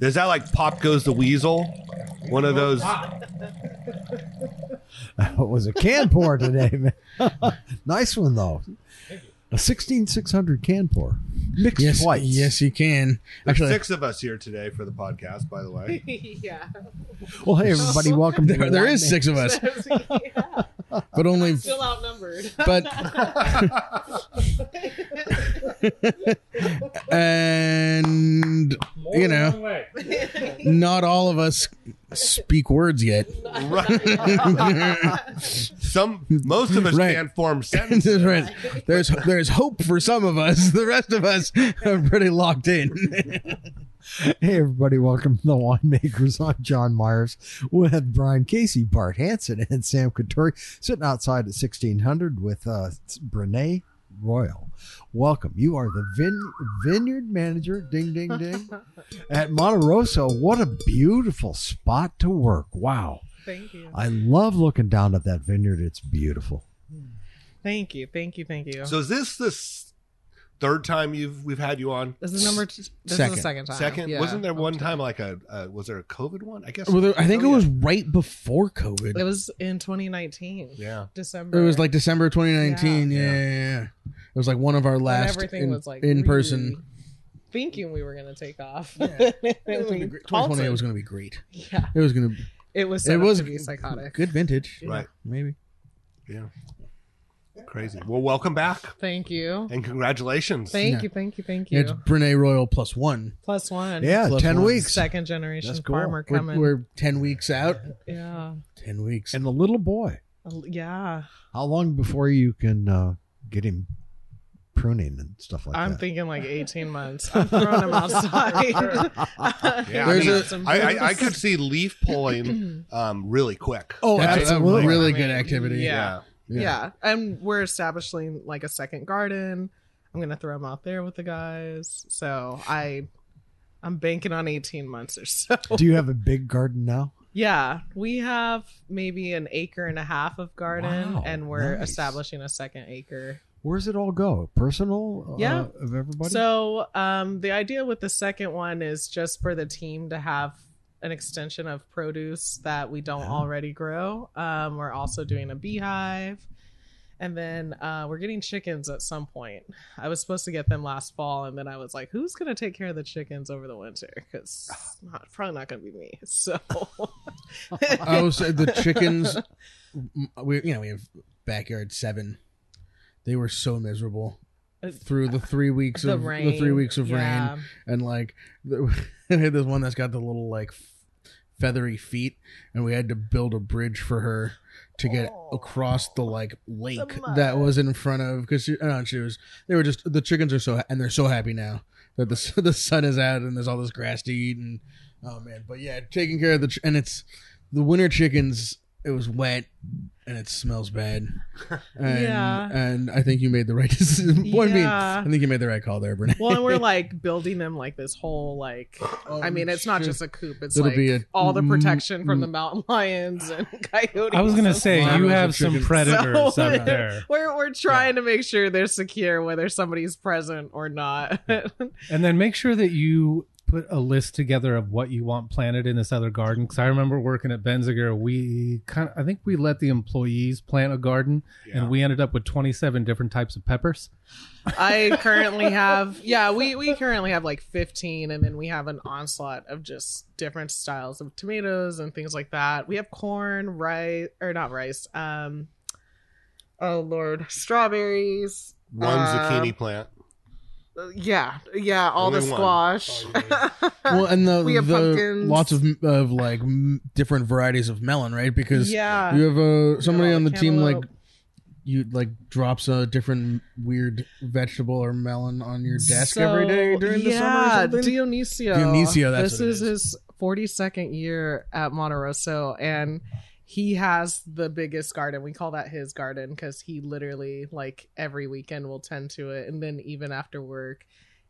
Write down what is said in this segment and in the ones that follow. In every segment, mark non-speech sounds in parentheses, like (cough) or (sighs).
Is that like Pop Goes the Weasel? One of those. (laughs) It was a can pour today, man. (laughs) nice one though. A sixteen six hundred can pour, mixed Yes, whites. yes, you can. There's Actually, six of us here today for the podcast, by the way. (laughs) yeah. Well, hey everybody, welcome to there, the there Wine is six of us, yeah. But only. Still outnumbered. (laughs) But (laughs) and you know, not all of us speak words yet. Some, most of us Right. can't form (laughs) sentences. Right. There's there's hope for some of us. The rest of us are pretty locked in. Hey everybody, welcome to the Winemakers. I'm John Myers with Brian Casey, Bart Hanson, and Sam Coturri sitting outside at sixteen hundred with uh, Brenae Royal. Welcome. You are the vine- vineyard manager. Ding ding ding (laughs) at Monte Rosso. What a beautiful spot to work! Wow. Thank you. I love looking down at that vineyard. It's beautiful. Thank you. Thank you. Thank you. So is this the s- third time you've we've had you on? this is number. T- this Second. is the second time. Second? Yeah. Wasn't there one time like a uh, was there a COVID one? I guess. well, there, I think Oh, it yeah. was right before COVID. It was in 2019. Yeah. December. It was like December 2019. Yeah, Yeah. yeah, yeah. It was like one of our when last everything in, was like in really person. Thinking we were gonna take off. (laughs) It was gonna be great. 2020 halted. was going to be great. Yeah. It was going to. It was. It Set was up to be psychotic. Good vintage. Right. Maybe. Yeah. Crazy. Well, welcome back Thank you. and congratulations. Thank Yeah. you. Thank you. Thank you. It's Brenae Royal plus one. Plus one. Yeah, Plus ten one. weeks. Second generation That's cool. farmer We're, coming. we're 10 weeks out. yeah. 10 weeks. And the little boy. Yeah. How long before you can uh, get him pruning and stuff like that? I'm that? thinking like 18 months. I'm throwing them outside. (laughs) (laughs) Yeah, There's I, mean, a- Some I, I, I could see leaf pulling um, really quick. oh, That's that's a absolutely. really I good mean, activity. Yeah. Yeah. Yeah. And we're establishing like a second garden. I'm going to throw them out there with the guys. So I. I'm banking on 18 months or so. Do you have a big garden now? Yeah, we have maybe an acre and a half of garden, Wow, and we're nice. establishing a second acre. Where's it all go? Personal? uh, Yeah. of everybody. So, um, the idea with the second one is just for the team to have an extension of produce that we don't already grow. Um, we're also doing a beehive. And then uh, we're getting chickens at some point. I was supposed to get them last fall, and then I was like, "Who's going to take care of the chickens over the winter?" Because (sighs) not probably not going to be me. So, I was uh, the chickens. We you know we have backyard seven. They were so miserable through the three weeks The of the rain, three weeks of yeah. rain, and like (laughs) the, I had this one that's got the little like feathery feet, and we had to build a bridge for her to get oh. across the like lake uh, that was in front of because she, no, she was they were just the chickens are so and they're so happy now that the (laughs) the sun is out and there's all this grass to eat and oh man. But yeah taking care of the and it's the winter chickens it was wet and it smells bad (laughs) and, Yeah. and I think you made the right (laughs) decision one being Yeah. I think you made the right call there Brenae well, and we're (laughs) like building them like this whole like. I mean, it's not just a coop; it's like be a- all the mm, protection from mm. the mountain lions and coyotes. I was gonna say Farmers you of have some chickens. predators So- out there, We're we're trying to make sure they're secure, whether somebody's present or not. and then make sure that you put a list together of what you want planted in this other garden. Because I remember working at Benziger, we kind of I think we let the employees plant a garden, and we ended up with twenty seven different types of peppers. I currently have yeah, we we currently have like 15 and then we have an onslaught of just different styles of tomatoes and things like that. We have corn, rice or not rice. Um Oh lord, strawberries. One uh, zucchini plant. Yeah, yeah, all the Only one. squash. (laughs) well and the, We have the pumpkins. lots of of like m- different varieties of melon right because yeah. you have uh, somebody all on the the team like you like drops a different weird vegetable or melon on your desk every day during the summer yeah, something? Dionisio. Dionisio, that's this what it is is. his 42nd year at Monte Rosso, and he has the biggest garden. We call that his garden because he literally like every weekend will tend to it, and then even after work.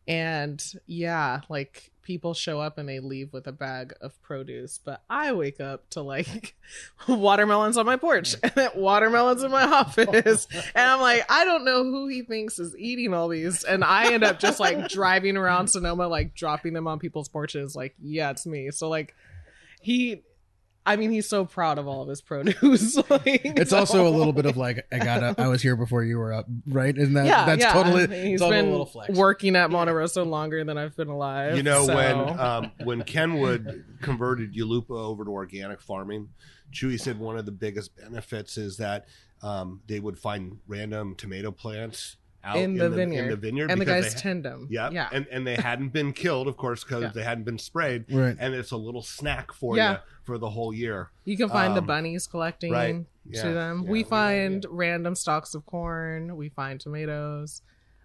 And yeah, like people show up and they leave with a bag of produce, but I wake up to like (laughs) watermelons on my porch and watermelons in my office. (laughs) And I'm like, I don't know who he thinks is eating all these. And I end up just like (laughs) driving around Sonoma, like dropping them on people's porches. Like, yeah, it's me. So like he I mean, he's so proud of all of his produce. (laughs) like, It's so- also a little bit of like I got up. I was here before you were up, right? Isn't that yeah, that's yeah. totally He's totally been little flex. working at Monte Rosso longer than I've been alive. You know so- when (laughs) um, when Kenwood converted Yulupa over to organic farming, Chewy said one of the biggest benefits is that um, they would find random tomato plants out in the, vineyard, in the vineyard and the guys they, tend them. yeah, yeah. and and they hadn't been killed, of course, because Yeah. they hadn't been sprayed, Right. and it's a little snack for Yeah. you for the whole year. You can find the Um, bunnies collecting right. to them. Yeah, we we- find random stalks of corn. We find tomatoes.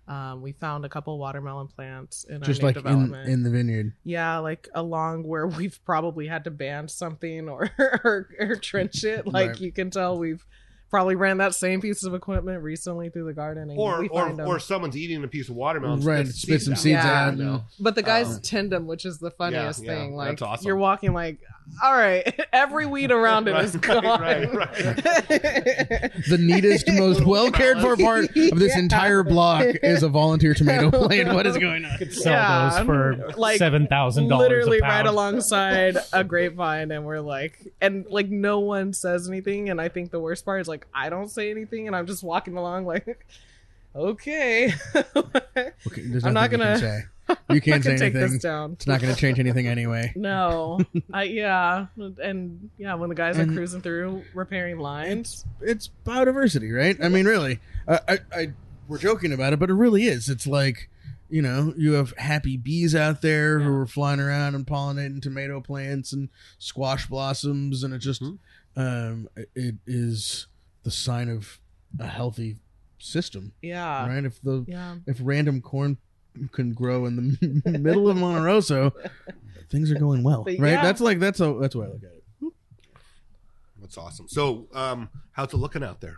Um, we found a couple watermelon plants in just our new like in in the vineyard. yeah, like along where we've probably had to band something or (laughs) or, or trench it. Like Right. you can tell we've probably ran that same piece of equipment recently through the garden. And Or we or, find 'em. or someone's eating a piece of watermelon, Right, spits spit some seeds out. You know? But the guys Um, tend them, which is the funniest yeah, thing. Like that's awesome. you're walking like, all right, (laughs) every weed around it is (laughs) Right, gone. right, right, The neatest, most (laughs) well cared for part of this Yeah. entire block is a volunteer tomato plant. What is going on? Could sell Yeah, those for like, seven thousand dollars. Literally a pound. right alongside a grapevine, and we're like, and like no one says anything. And I think the worst part is like I don't say anything, and I'm just walking along like, (laughs) okay, (laughs) Okay, (laughs) I'm not gonna- can say. You can't say can take this down. It's not going to change anything anyway. No, I, yeah, and yeah, when the guys are cruising through repairing lines, It's biodiversity, right? I mean, really. I, I, I we're joking about it, but it really is. It's like you know, you have happy bees out there who are flying around and pollinating tomato plants and squash blossoms, and it just um, it is the sign of a healthy system, yeah, right? If the yeah. if random corn can grow in the (laughs) middle of Monte Rosso, things are going well, But right? yeah. That's like that's a that's the way I look at it. That's awesome. So, um, how's it looking out there?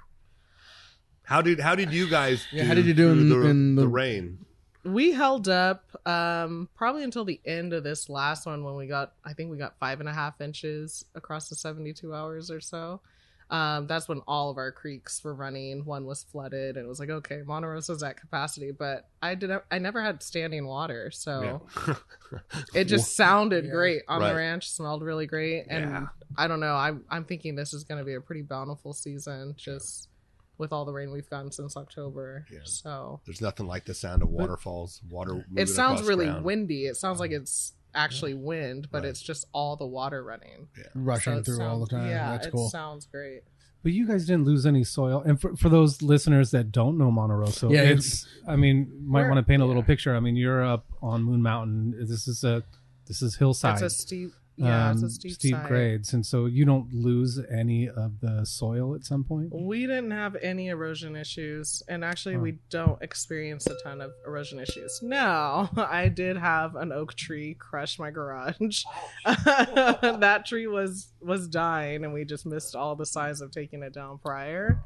How did how did you guys? Yeah, how did you do through in- the, in the- the rain? we held up um probably until the end of this last one when we got i think we got five and a half inches across the 72 hours or so um that's when all of our creeks were running one was flooded and it was like okay Monte Rosso's at capacity but i did i never had standing water so Yeah. (laughs) it just sounded Yeah. great on Right. the ranch smelled really great and Yeah. i don't know i'm i'm thinking this is going to be a pretty bountiful season just with all the rain we've gotten since october Yeah. so There's nothing like the sound of waterfalls. Water. it sounds really ground. windy. It sounds like it's actually wind, but Right. it's just all the water running. Rushing So it through all the sounds- time. Yeah, that's it cool. sounds great. But you guys didn't lose any soil. And for, for those listeners that don't know Monte Rosso, Yeah, it's, I mean, might want to paint a little yeah. picture. I mean, you're up on Moon Mountain. This is a, this is hillside. It's a steep, yeah, it's um, a steep, side. grades. And so you don't lose any of the soil at some point. We didn't have any erosion issues, and actually, Huh. we don't experience a ton of erosion issues. Now, (laughs) I did have an oak tree crush my garage. (laughs) that tree was was dying, and we just missed all the signs of taking it down prior.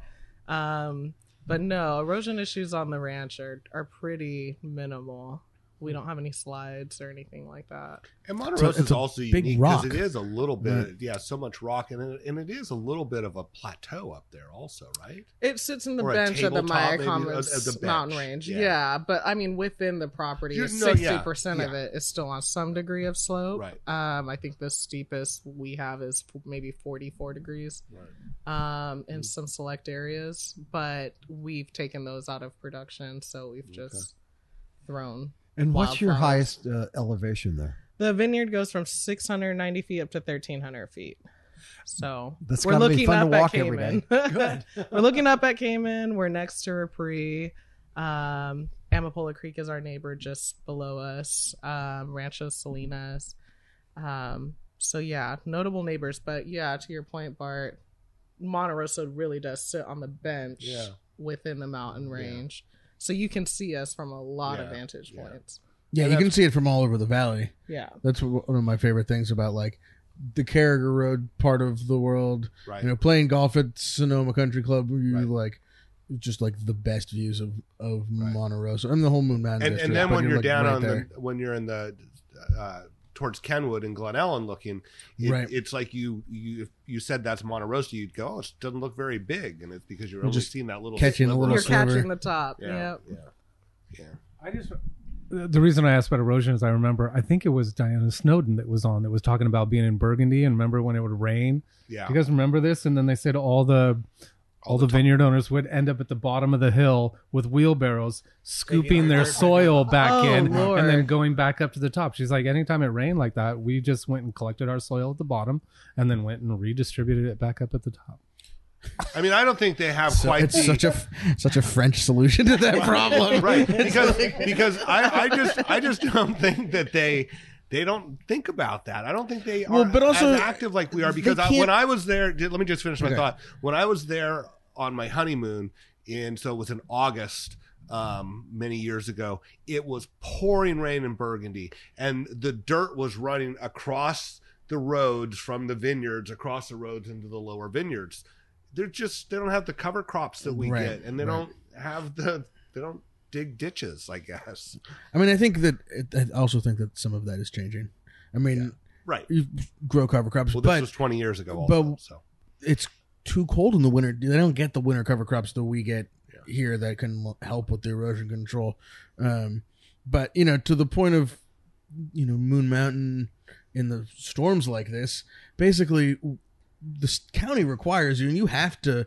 Um, but no, erosion issues on the ranch are are pretty minimal. We don't have any slides or anything like that. And Monte So it's is a also unique because it is a little bit, Right. yeah, so much rock, and it, and it is a little bit of a plateau up there, also, right? It sits in the Or bench of the tabletop, maybe, Mayacamas of- of the mountain range. Yeah. Yeah. but I mean, within the property, You- no, sixty yeah, percent of it is still on some degree of slope. Right. Um, I think the steepest we have is maybe forty-four degrees. Um, in some select areas, but we've taken those out of production, so we've just thrown. And what's your highest uh, elevation there? The vineyard goes from six hundred ninety feet up to thirteen hundred feet. So That's we're looking fun up to at walk every Cayman. day. (laughs) we're looking up at Kamen. We're next to Repris. Um, Amapola Creek is our neighbor just below us. Um, Rancho Salinas. Um, so yeah, notable neighbors. But yeah, to your point, Bart, Monte Rosso really does sit on the bench Yeah. within the mountain range. So you can see us from a lot of vantage yeah. points. Yeah, you can see it from all over the valley. Yeah. That's one of my favorite things about like the Carriger Road part of the world. Right. You know, playing golf at Sonoma Country Club, you Right. like just like the best views of of Right. Monte Rosso and the whole Moon Mountain. and, district, and then but when you're, like, down right on there. the when you're in the uh, towards Kenwood and Glen Ellen looking, it, Right. it's like you you if you said that's Monte Rosso, you'd go, oh, it doesn't look very big, and it's because you're You're only just seeing that little catching a sliver. little You're sliver. catching the top. Yeah, Yeah. yeah, yeah. I just the reason I asked about erosion is I remember I think it was Diana Snowden that was on that was talking about being in Burgundy and remember when it would rain. yeah. Do you guys remember this? And then they said all the all, the, vineyard owners would end up at the bottom of the hill with wheelbarrows scooping their soil (laughs) back Oh, in Lord. and then going back up to the top. She's like, anytime it rained like that, we just went and collected our soil at the bottom and then went and redistributed it back up at the top. I mean, I don't think they have So quite it's the, such a such a French solution to that (laughs) problem, right (laughs) because because I, I just I just don't think that they they don't think about that. I don't think they are Well, but also, as active like we are because I, when I was there, let me just finish my Okay. thought. When I was there on my honeymoon, and so it was in August. Um, many years ago, it was pouring rain in Burgundy, and the dirt was running across the roads from the vineyards across the roads into the lower vineyards. They're just they don't have the cover crops that we Right, get, and they right. don't have the they don't dig ditches. I guess I mean, I think that it, I also think that some of that is changing. I mean, right. you grow cover crops, Well, this but was twenty years ago. but- Also, so it's too cold in the winter. They don't get the winter cover crops that we get here that can help with the erosion control. Um, but you know, to the point of you know Moon Mountain in the storms like this, basically the county requires you, and you have to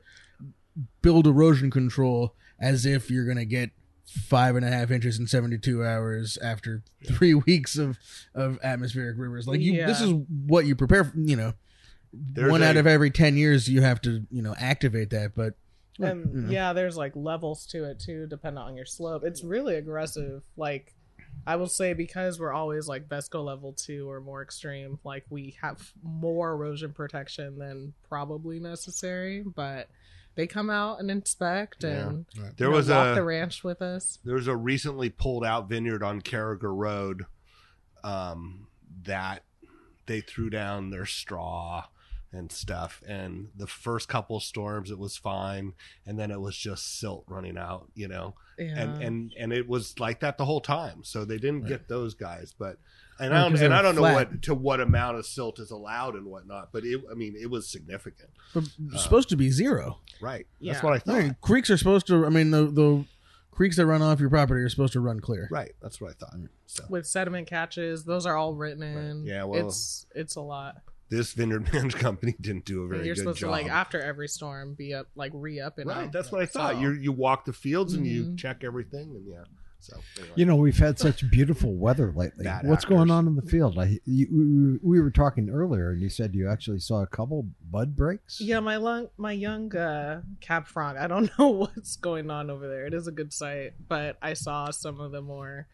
build erosion control as if you're going to get five and a half inches in 72 hours after three (laughs) weeks of of atmospheric rivers like you this is what you prepare for you know There's one a- out of every 10 years you have to you know activate that but and you know. yeah there's like levels to it too depending on your slope it's really aggressive like i will say because we're always like VESCO level 2 or more extreme like we have more erosion protection than probably necessary but they come out and inspect and Right. there you know, was walk a the ranch with us there was a recently pulled out vineyard on Carriger Road um, that they threw down their straw and stuff. And the first couple storms, it was fine, and then it was just silt running out, you know. yeah. And and and it was like that the whole time. So they didn't Right. get those guys, but. And Right, I don't, 'cause they and I were don't know what to what amount of silt is allowed and whatnot, but it I mean it was significant, but it's supposed to be zero right? Yeah. That's what I thought. I mean, creeks are supposed to i mean the the creeks that run off your property are supposed to run clear Right, that's what I thought. So with sediment catches those are all written in Yeah, well- it's it's a lot this vineyard (laughs) management company didn't do a And very you're good supposed job. to like after every storm be up like re-up and Right, up. that's what I thought. So- You you walk the fields and you Mhm. check everything, and yeah. So anyway. You know, we've had such beautiful weather lately. Bad What's actors. going on in the field? I, you, we were talking earlier, and you said you actually saw a couple bud breaks. Yeah, my long, my young uh, Cab Franc I don't (laughs) know what's going on over there. It is a good site, but I saw some of the more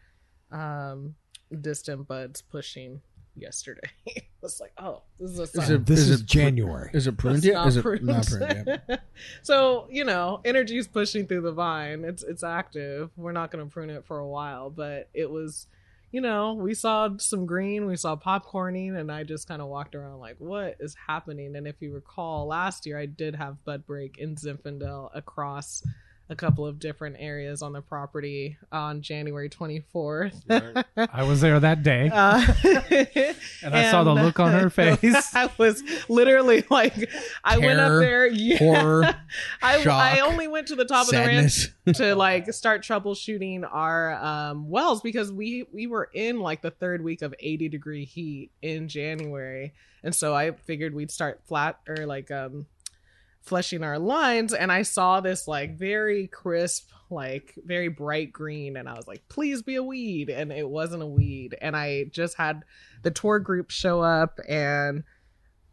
um, distant buds pushing yesterday. (laughs) it's like, oh, this is a sign. it- This Is is, it- January. is it pruned It's yet not is it pruned. not pruned (laughs) yet so you know, energy's pushing through the vine. It's it's active. We're not going to prune it for a while, but it was. You know, we saw some green, we saw popcorning, and I just kind of walked around like, what is happening? And if you recall, last year I did have bud break in Zinfandel across a couple of different areas on the property on January 24th. (laughs) I was there that day. Uh, (laughs) And I saw the look on her (laughs) face. I was literally like, I went up there. Yeah. horror, I, shock, I only went to the top sadness of the ranch to like start troubleshooting our um, wells because we we were in like the third week of 80 degree heat in January, and so I figured we'd start flat or like um fleshing our lines and i saw this like very crisp like very bright green and i was like please be a weed and it wasn't a weed and i just had the tour group show up and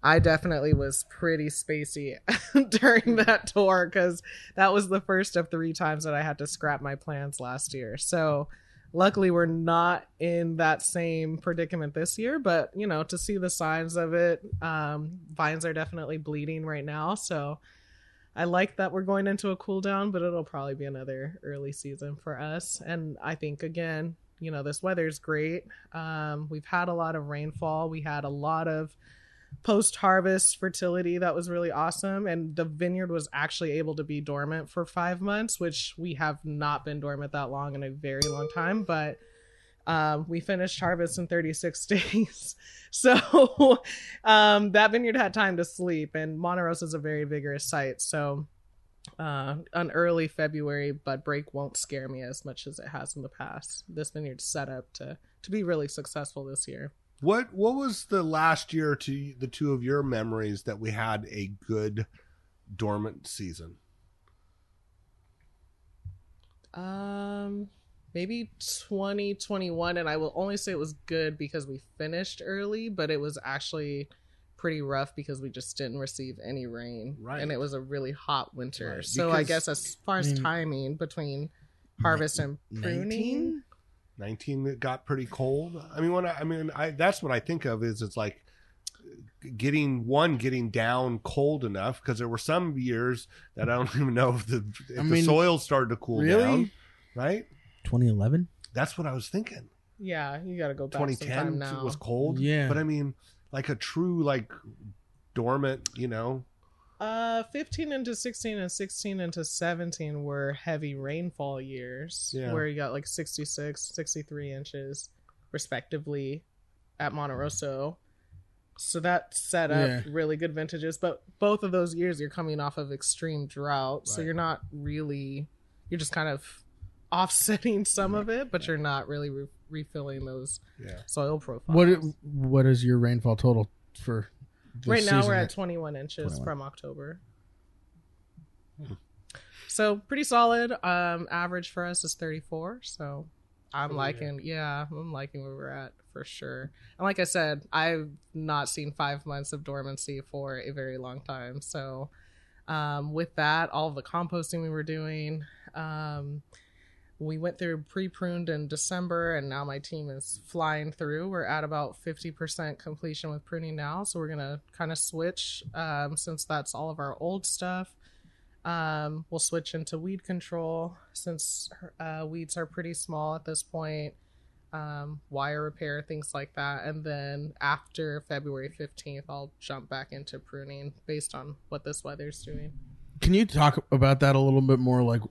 i definitely was pretty spacey (laughs) during that tour because that was the first of three times that i had to scrap my plans last year. So luckily we're not in that same predicament this year but you know to see the signs of it um vines are definitely bleeding right now so I like that we're going into a cool down, but it'll probably be another early season for us. And I think again, you know, this weather's great. Um, we've had a lot of rainfall. We had a lot of post harvest fertility that was really awesome. And the vineyard was actually able to be dormant for five months, which we have not been dormant that long in a very long time. But um, we finished harvest in 36 (laughs) days. so um, that vineyard had time to sleep, and Monte Rosso is a very vigorous site. So uh, an early February bud break won't scare me as much as it has in the past. This vineyard's set up to to be really successful this year. What what was the last year to the two of your memories that we had a good dormant season? Um maybe 2021 and I will only say it was good because we finished early, but it was actually pretty rough because we just didn't receive any rain. Right. And it was a really hot winter. Right, So I guess as far as I mean- timing between harvest and pruning, 19? 19 it got pretty cold i mean when i, I mean i that's what i think of is it's like getting one getting down cold enough because there were some years that i don't (laughs) even know if the if I the soil started to cool really? down right 2011? that's what i was thinking yeah, you got to go back 2010 now. was cold Yeah. but i mean like a true like dormant you know Uh, 15 into 16 and 16 into 17 were heavy rainfall years Yeah. where you got like 66, 63 inches respectively at Monte Rosso. So that set up Yeah. really good vintages, but both of those years you're coming off of extreme drought, so you're not really you're just kind of (laughs) offsetting some of it, but you're not really re- refilling those yeah soil profiles. What what is your rainfall total for right now we're at 21 inches 21. from october. So pretty solid. Um average for us is 34 so i'm Oh, yeah. liking yeah i'm liking where we're at for sure. And like i said i've not seen five months of dormancy for a very long time. So um with that all the composting we were doing um we went through pre-pruned in December, and now my team is flying through. We're at about 50% completion with pruning now, so we're gonna kind of switch um, since that's all of our old stuff. Um, we'll switch into weed control since uh, weeds are pretty small at this point. Um, wire repair, things like that, and then after February 15th, I'll jump back into pruning based on what this weather's doing. Can you talk about that a little bit more? Like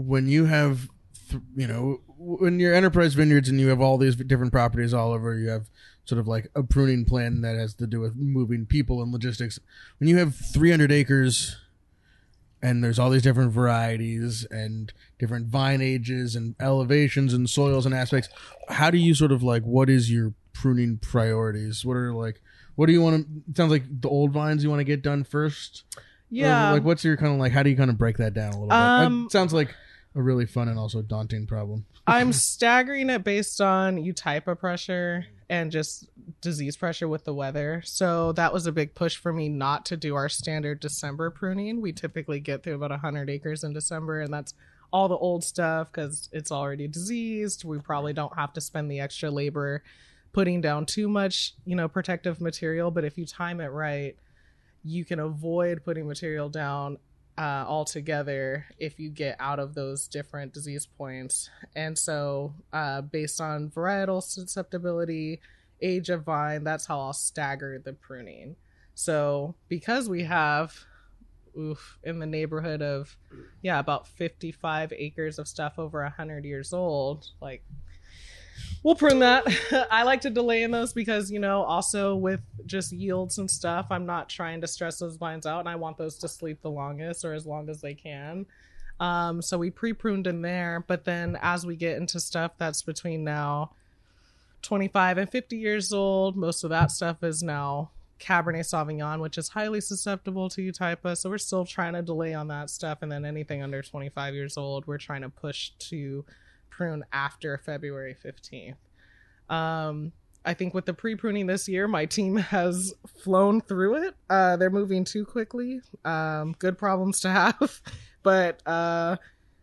when you have, th- you know, when you're enterprise vineyards and you have all these different properties all over, you have sort of like a pruning plan that has to do with moving people and logistics. When you have 300 acres and there's all these different varieties and different vine ages and elevations and soils and aspects, how do you sort of like what is your pruning priorities? What are like what do you want to? Sounds like the old vines you want to get done first. Or, like, what's your kind of like? How do you kind of break that down a little bit? Um, It sounds like a really fun and also daunting problem. I'm (laughs) staggering it based on eutypa pressure and just disease pressure with the weather. So that was a big push for me not to do our standard December pruning. We typically get through about 100 acres in December, and that's all the old stuff because it's already diseased. We probably don't have to spend the extra labor putting down too much, you know, protective material. But if you time it right, you can avoid putting material down uh, altogether if you get out of those different disease points. And so, uh, based on varietal susceptibility, age of vine, that's how I'll stagger the pruning. So, because we have, oof, in the neighborhood of, yeah, about 55 acres of stuff over 100 years old, like, we'll prune that. (laughs) I like to delay in those because, you know, also with just yields and stuff, I'm not trying to stress those vines out and I want those to sleep the longest or as long as they can. Um, so we pre pruned in there, but then as we get into stuff that's between now 25 and 50 years old, most of that stuff is now Cabernet Sauvignon, which is highly susceptible to Eutypa. So we're still trying to delay on that stuff. And then anything under 25 years old, we're trying to push to prune after February 15th. Um, I think with the pre pruning this year, my team has flown through it. Uh, they're moving too quickly. Um, good problems to have. (laughs) but uh,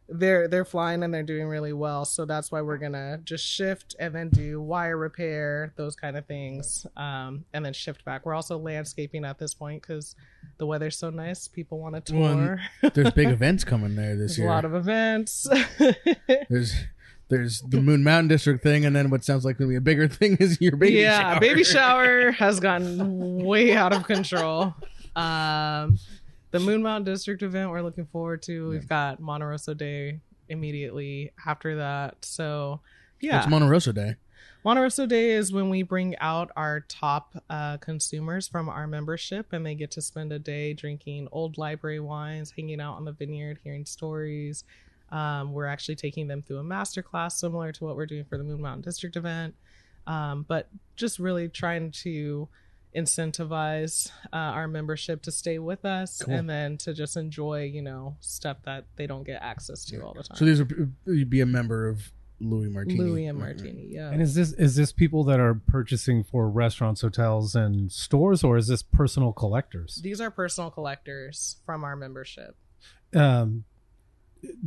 they're they're flying and they're doing really well. So that's why we're gonna just shift and then do wire repair, those kind of things, um, and then shift back. We're also landscaping at this point because the weather's so nice. People want to Well, tour. There's big (laughs) events coming there this There's a lot of events. (laughs) there's there's the Moon Mountain District thing, and then what sounds like going to be a bigger (laughs) thing is your baby yeah, shower. baby shower (laughs) has gotten way out of control. Um, the Moon Mountain District event we're looking forward to. We've got Monte Rosso Day immediately after that. So yeah, It's Monte Rosso Day. Monte Rosso Day is when we bring out our top uh, consumers from our membership, and they get to spend a day drinking old library wines, hanging out on the vineyard, hearing stories. Um, we're actually taking them through a master class similar to what we're doing for the Moon Mountain District event, um, but just really trying to incentivize uh, our membership to stay with us Cool. and then to just enjoy, you know, stuff that they don't get access to all the time. So these are you'd be a member of Louis Martini. Louis and Martini, yeah. And is this is this people that are purchasing for restaurants, hotels, and stores, or is this personal collectors? These are personal collectors from our membership. Um,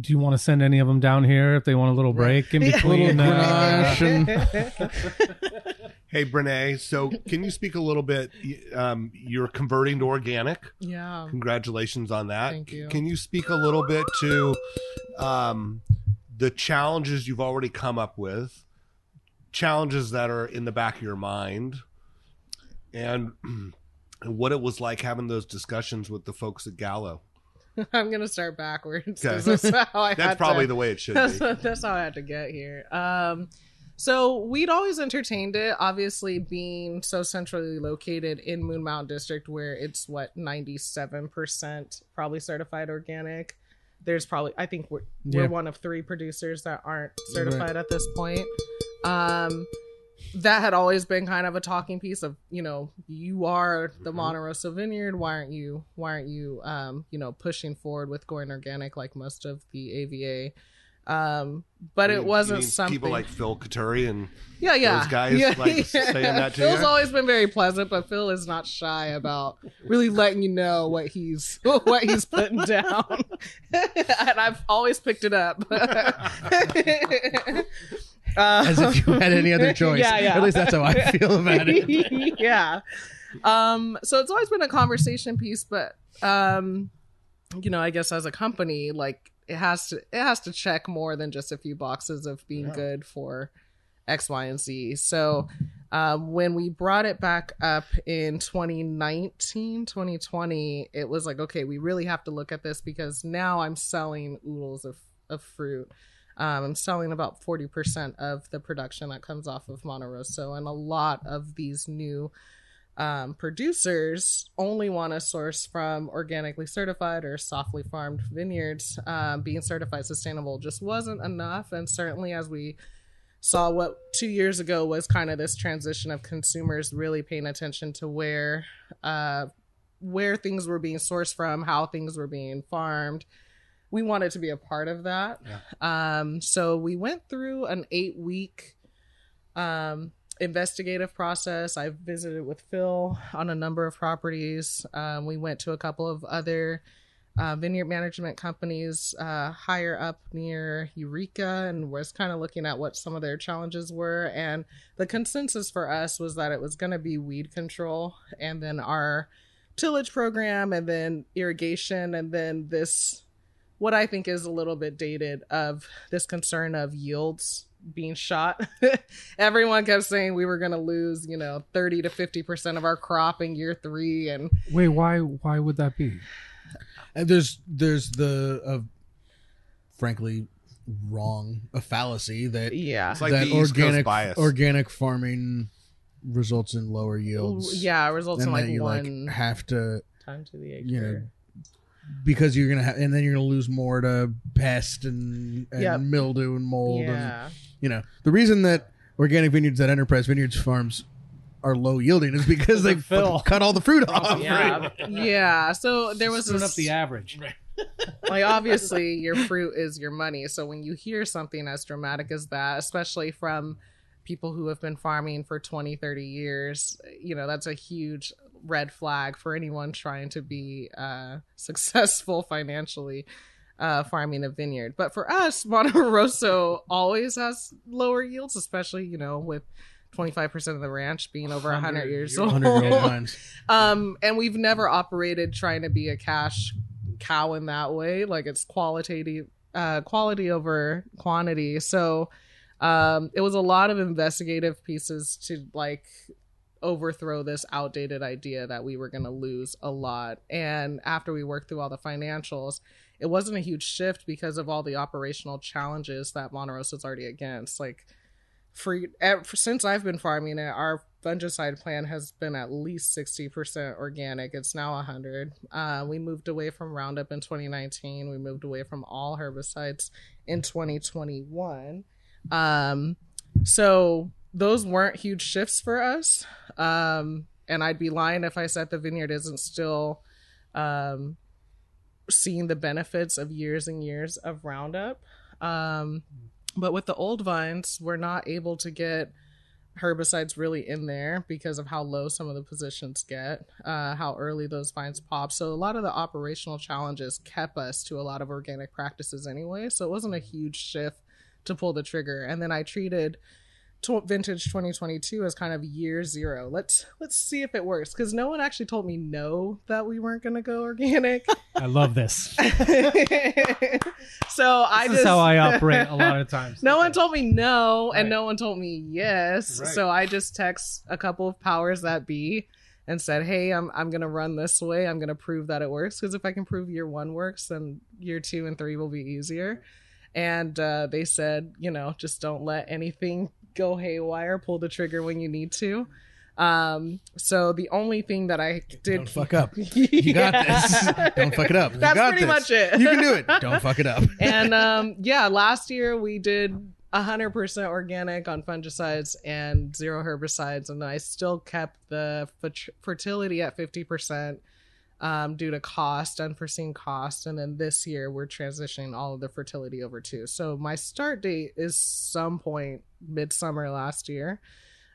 do you want to send any of them down here if they want a little break in between? Little uh, (laughs) Hey, Brenae. So, can you speak a little bit? Um, you're converting to organic. yeah. Congratulations on that. Thank you. Can you speak a little bit to um, the challenges you've already come up with, challenges that are in the back of your mind, and, and (clears throat) what it was like having those discussions with the folks at Gallo? (laughs) I'm gonna start backwards. Okay. That's how I That's had probably to, the way it should (laughs) that's, be. that's how I had to get here. Um, so we'd always entertained it. Obviously, being so centrally located in Moon Mountain District, where it's what 97 percent probably certified organic. There's probably I think we're Yeah. we're one of three producers that aren't certified at this point. Um, that had always been kind of a talking piece of you know you are the Monte Rosso vineyard why aren't you why aren't you um you know pushing forward with going organic like most of the AVA um but You it mean- wasn't something People like Phil Coturri and yeah yeah. those guys, yeah, like, saying that to Phil's you? always been very pleasant but Phil is not shy about really letting you know what he's (laughs) what he's putting down. (laughs) And I've always picked it up (laughs) Uh, As if you had any other (laughs) choice. Yeah, yeah. At least that's how I feel about it. (laughs) yeah. Um, so it's always been a conversation piece, but um, you know, I guess as a company, like it has to it has to check more than just a few boxes of being good for X, Y, and Z. So um, when we brought it back up in 2019, 2020, it was like, okay, we really have to look at this because now I'm selling oodles of, of fruit. Um, I'm selling about 40% of the production that comes off of Monte Rosso, and a lot of these new um, producers only want to source from organically certified or softly farmed vineyards. Um, being certified sustainable just wasn't enough, and certainly as we saw what two years ago was kind of this transition of consumers really paying attention to where uh, where things were being sourced from, how things were being farmed. We wanted to be a part of that. Um, so we went through an eight week um, investigative process. I visited with Phil on a number of properties. Um, we went to a couple of other uh, vineyard management companies uh, higher up near Eureka and was kind of looking at what some of their challenges were. And the consensus for us was that it was going to be weed control and then our tillage program and then irrigation and then this what I think is a little bit dated of this concern of yields being shot. (laughs) Everyone kept saying we were going to lose, you know, 30 to 50% of our crop in year 3 and Wait, why why would that be? And there's there's the uh, frankly wrong a fallacy that yeah. It's like that the organic bias. organic farming results in lower yields. Yeah, results in and like that you one like have to time to the acre. you know, because you're gonna have and then you're gonna lose more to pest and, and Yep. mildew and mold and you know the reason that organic vineyards that enterprise vineyards farms are low yielding is because they Phil. fucking cut all the fruit off Yeah. yeah. So there was Screwing this up the average. (laughs) like obviously your fruit is your money so when you hear something as dramatic as that especially from people who have been farming for 20 30 years you know that's a huge red flag for anyone trying to be uh, (laughs) successful financially uh, farming a vineyard. But for us, (laughs) Monte Rosso always has lower yields, especially you know with 25% of the ranch being over 100 years old. 100 year old vines. um, and we've never operated trying to be a cash cow in that way. Like it's qualitative, uh, quality over quantity. So um, it was a lot of investigative pieces to like overthrow this outdated idea that we were going to lose a lot. And after we worked through all the financials, it wasn't a huge shift because of all the operational challenges that Monte Rosso's already against. Like for, ever, since I've been farming it, our fungicide plan has been at least 60% organic. It's now 100. Uh, we moved away from Roundup in 2019. We moved away from all herbicides in 2021. Um, so those weren't huge shifts for us. Um, and I'd be lying if I said the vineyard isn't still um, seeing the benefits of years and years of Roundup. Um, but with the old vines, we're not able to get herbicides really in there because of how low some of the positions get, uh, how early those vines pop. So a lot of the operational challenges kept us to a lot of organic practices anyway. So it wasn't a huge shift to pull the trigger. And then I treated to- vintage 2022 as kind of year zero. Let's let's see if it works because no one actually told me no that we weren't going to go organic. I love this. (laughs) so I This just is how I operate a lot of times. (laughs) no one told me no, and Right. no one told me yes. Right. So I just text a couple of powers that be and said, "Hey, I'm I'm gonna run this way. I'm gonna prove that it works. Because if I can prove year one works, then year two and three will be easier." And uh, they said, you know, just don't let anything go haywire. Pull the trigger when you need to. Um, so the only thing that I did Don't fuck up. (laughs) You got this. Don't fuck it up. You That's got pretty this. much it. You can do it. Don't fuck it up. (laughs) and um, yeah, last year we did 100% organic on fungicides and zero herbicides, and I still kept the fertility at 50% um, due to cost, unforeseen cost. And then this year we're transitioning all of the fertility over to. So my start date is some point midsummer last year,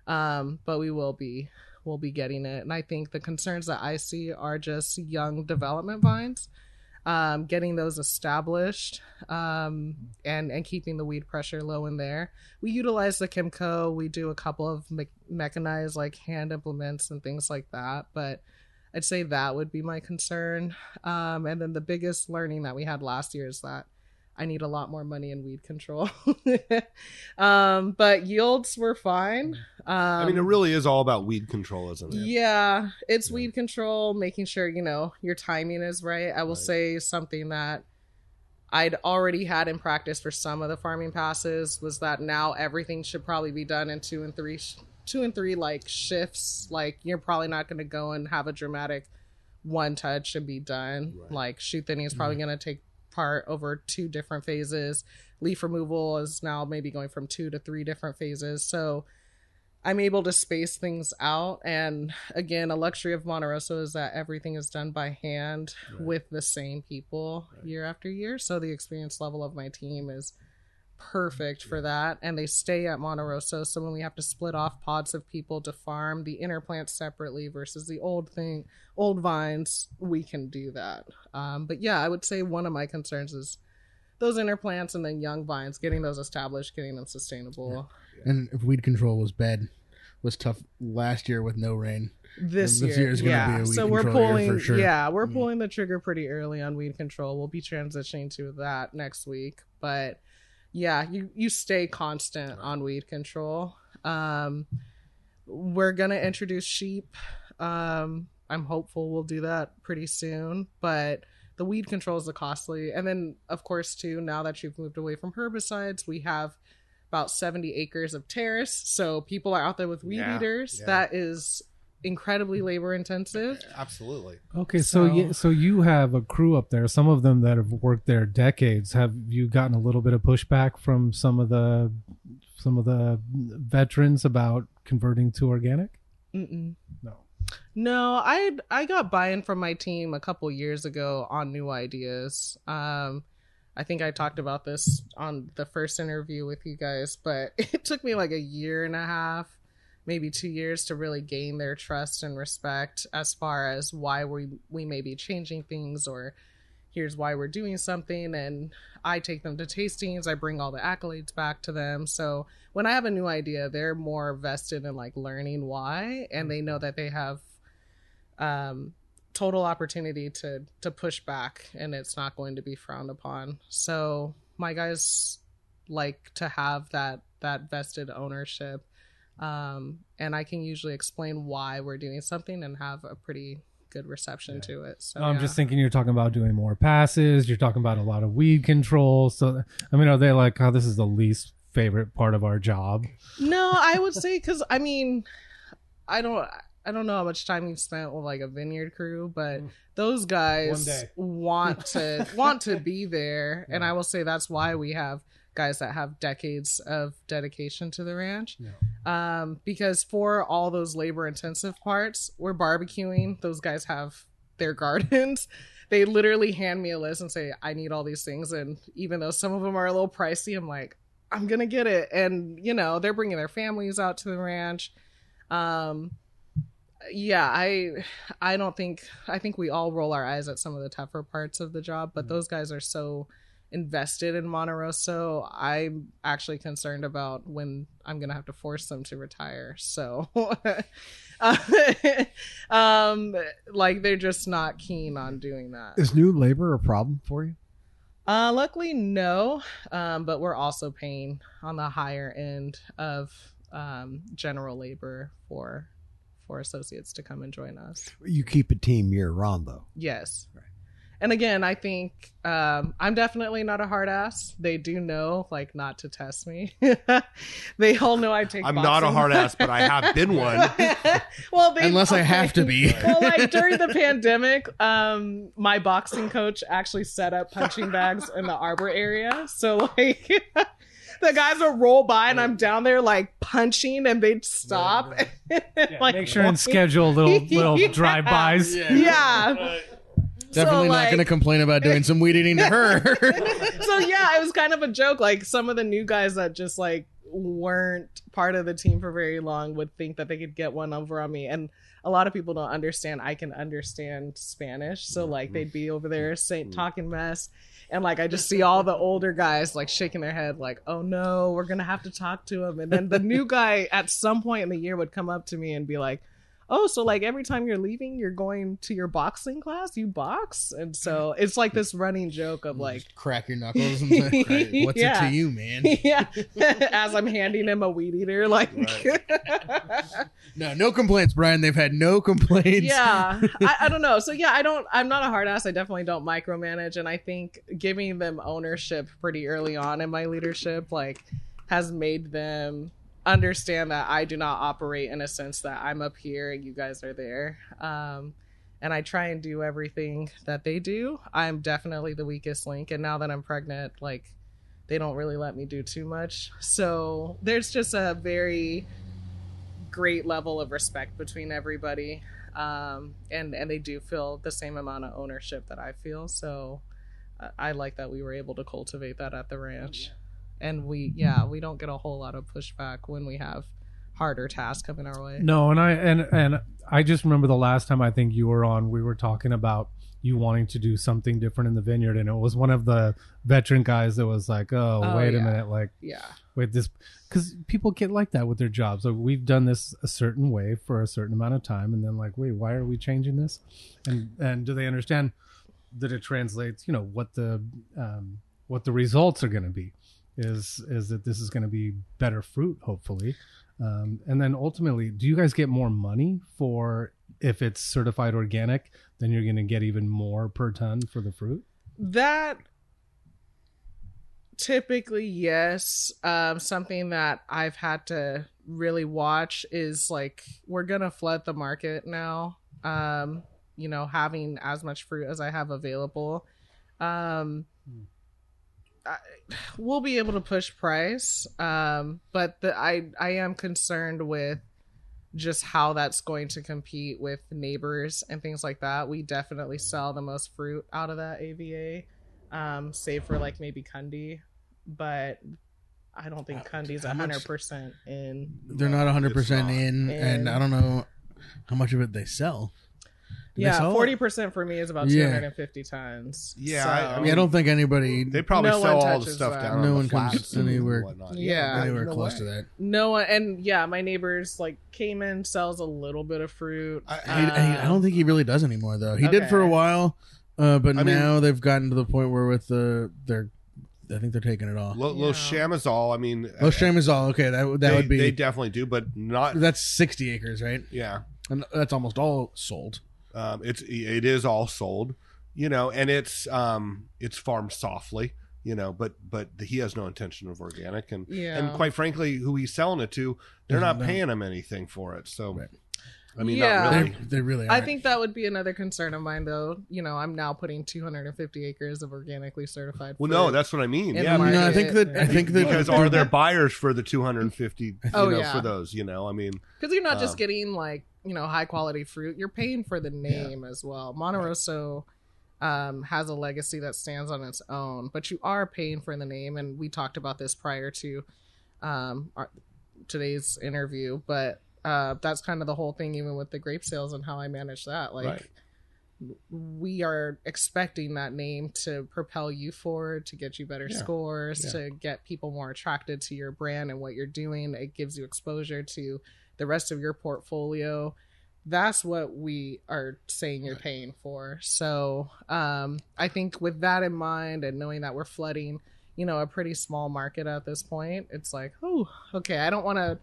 um, but we will be we'll be getting it. And I think the concerns that I see are just young development vines um, getting those established um, and and keeping the weed pressure low in there. We utilize the Kimco. We do a couple of me- mechanized like hand implements and things like that. But I'd say that would be my concern. Um, and then the biggest learning that we had last year is that I need a lot more money in weed control. (laughs) um, but yields were fine. Um, I mean, it really is all about weed control, isn't it? yeah, it's weed control, making sure, you know, your timing is right. I will Right. say something that I'd already had in practice for some of the farming passes was that now everything should probably be done in two and three sh- two and three like shifts. Like you're probably not going to go and have a dramatic one touch and be done. Right. Like shoot thinning is probably mm-hmm. going to take part over two different phases. Leaf removal is now maybe going from two to three different phases. So I'm able to space things out. And again, a luxury of Monte Rosso is that everything is done by hand Right. with the same people Right. year after year. So the experience level of my team is perfect for that. And they stay at Monte Rosso. So when we have to split off pods of people to farm the inner plants separately versus the old thing, old vines, we can do that. Um, but yeah, I would say one of my concerns is those inner plants and then young vines, getting those established, getting them sustainable. And if weed control was bad, was tough last year with no rain. this, This year. year is gonna yeah. be a weed so we're control year pulling, for sure. yeah, we're Mm. pulling the trigger pretty early on weed control. We'll be transitioning to that next week, but yeah, you you stay constant on weed control. Um, we're gonna introduce sheep. Um, I'm hopeful we'll do that pretty soon, but the weed control is the costly. And then, of course, too, now that you've moved away from herbicides, we have about 70 acres of terrace. So people are out there with weed Yeah, eaters. yeah. That is incredibly labor intensive. Absolutely. Okay, so So- you, so you have a crew up there. Some of them that have worked there decades. Have you gotten a little bit of pushback from some of the some of the veterans about converting to organic? Mm-mm. No. No, I I got buy-in from my team a couple years ago on new ideas. Um, I think I talked about this on the first interview with you guys, but (laughs) it took me like a year and a half, maybe two years to really gain their trust and respect as far as why we we may be changing things or here's why we're doing something. And i take them to tastings. I bring all the accolades back to them. So when i have a new idea they're more vested in like learning why. And they know that they have um total opportunity to to push back and it's not going to be frowned upon. So my guys like to have that that vested ownership um and i can usually explain why we're doing something and have a pretty good reception to it so I'm yeah. just thinking you're talking about doing more passes. You're talking about a lot of weed control. So, I mean, are they like, oh, this is the least favorite part of our job? No, I would say because I mean, I don't, I don't know how much time you've spent with like a vineyard crew, but those guys want to want to be there, and I will say that's why we have guys that have decades of dedication to the ranch. Um, because for all those labor intensive parts, we're barbecuing. Those guys have their (laughs) gardens. They literally hand me a list and say, "I need all these things," and even though some of them are a little pricey, I'm like, I'm gonna get it. And you know, they're bringing their families out to the ranch. Um, yeah, I, I don't think I think we all roll our eyes at some of the tougher parts of the job, but those guys are so invested in Monte Rosso. I'm actually concerned about when I'm gonna have to force them to retire. So, (laughs) um, like they're just not keen on doing that. Is new labor a problem for you? Uh, luckily, no. Um, but we're also paying on the higher end of um, general labor for for associates to come and join us. You keep a team year round though. Yes. And again, I think um, I'm definitely not a hard ass. They do know, like, not to test me. (laughs) they all know I take. I'm not a hard ass, but I have been (laughs) one. well, they, Unless I have to be. (laughs) well, like during the pandemic, um, my boxing coach actually set up punching bags in the arbor area. So like the guys would roll by and I'm down there like punching and they'd stop. like, Make sure and schedule little little Yeah. drive bys. Yeah. Definitely So, not like- going to complain about doing some weed eating to her. (laughs) so yeah, it was kind of a joke. Like some of the new guys that just like weren't part of the team for very long would think that they could get one over on me. And a lot of people don't understand I can understand Spanish. So like they'd be over there saying talking mess. And like I just see all the older guys like shaking their head like, "Oh no, we're going to have to talk to him." And then the new guy at some point in the year would come up to me and be like, oh so like every time you're leaving you're going to your boxing class? You box? And so (laughs) it's like this running joke of like Crack your knuckles and say, "What's it (laughs) to you, man?" (laughs) yeah. As i'm handing him a weed eater like No, no complaints, Brian. They've had no complaints. yeah. I, I don't know. So yeah i don't i'm not a hard ass. I definitely don't micromanage. And i think giving them ownership pretty early on in my leadership like has made them understand that i do not operate in a sense that i'm up here and you guys are there. Um and i try and do everything that they do. I'm definitely the weakest link. And now that i'm pregnant like they don't really let me do too much. So there's just a very great level of respect between everybody. Um, and and they do feel the same amount of ownership that I feel. So I, I like that we were able to cultivate that at the ranch, and we yeah we don't get a whole lot of pushback when we have harder tasks coming our way. No, and I and and I just remember the last time I think you were on, we were talking about you wanting to do something different in the vineyard, and it was one of the veteran guys that was like, "Oh, Oh, wait a minute, like Yeah, wait this," because people get like that with their jobs. Like we've done this a certain way for a certain amount of time, and then like, wait, why are we changing this? And and do they understand that it translates? You know what the um, what the results are going to be is is that this is going to be better fruit, hopefully. Um, and then ultimately, do you guys get more money for if it's certified organic? Then you're going to get even more per ton for the fruit. that typically yes. Um, something that I've had to really watch is like we're gonna flood the market now. Um, you know, having as much fruit as I have available. Um, I, we'll be able to push price, um, but the, I I am concerned with just how that's going to compete with neighbors and things like that. We definitely sell the most fruit out of that AVA, um, save for like maybe Kunde, but I don't think Kunde's how hundred percent in. They're not 100% It's not. in, and And- I don't know how much of it they sell. Did they yeah, forty percent for me is about Yeah. two hundred and fifty tons. Yeah, So- I- I Yeah, I don't think anybody, They probably No sell all the stuff that. down No on one the comes flats anywhere- Yeah. anywhere no close way. to that. no one, and yeah, my neighbors like Kamen sells a little bit of fruit. I- I, I, I don't think he really does anymore though. He did for a while, uh, but I mean- now they've gotten to the point where with the they're, I think they're taking it all. Lo- Yeah. Los Chamizal, I mean, Oh, Chamizal. Okay, that would- that they, would be they definitely do, but not. that's sixty acres, right? Yeah, And that's almost all sold. Um, it's it is all sold, you know, and it's um it's farmed softly, you know, but but he has no intention of organic, and Yeah. and quite frankly, who he's selling it to, they're not No. paying him anything for it. So, Right. I mean, Yeah. not really. They they really. I Aren't. think that would be another concern of mine, though. You know, I'm now putting 250 acres of organically certified. Well, no, that's what I mean. Yeah, no, I think that I think that because are there buyers for the 250 you Oh, know yeah. for those you know i mean because you're not just Um, getting like you know high quality fruit you're paying for the name as well monte rosso um, has a legacy that stands on its own but you are paying for the name and we talked about this prior to um, our, today's interview but uh, that's kind of the whole thing even with the grape sales and how i manage that like Right. we are expecting that name to propel you forward to get you better Yeah. scores Yeah. to get people more attracted to your brand and what you're doing it gives you exposure to the rest of your portfolio. That's what we are saying you're paying for. So um, i think with that in mind and knowing that we're flooding you know a pretty small market at this point it's like oh okay i don't want to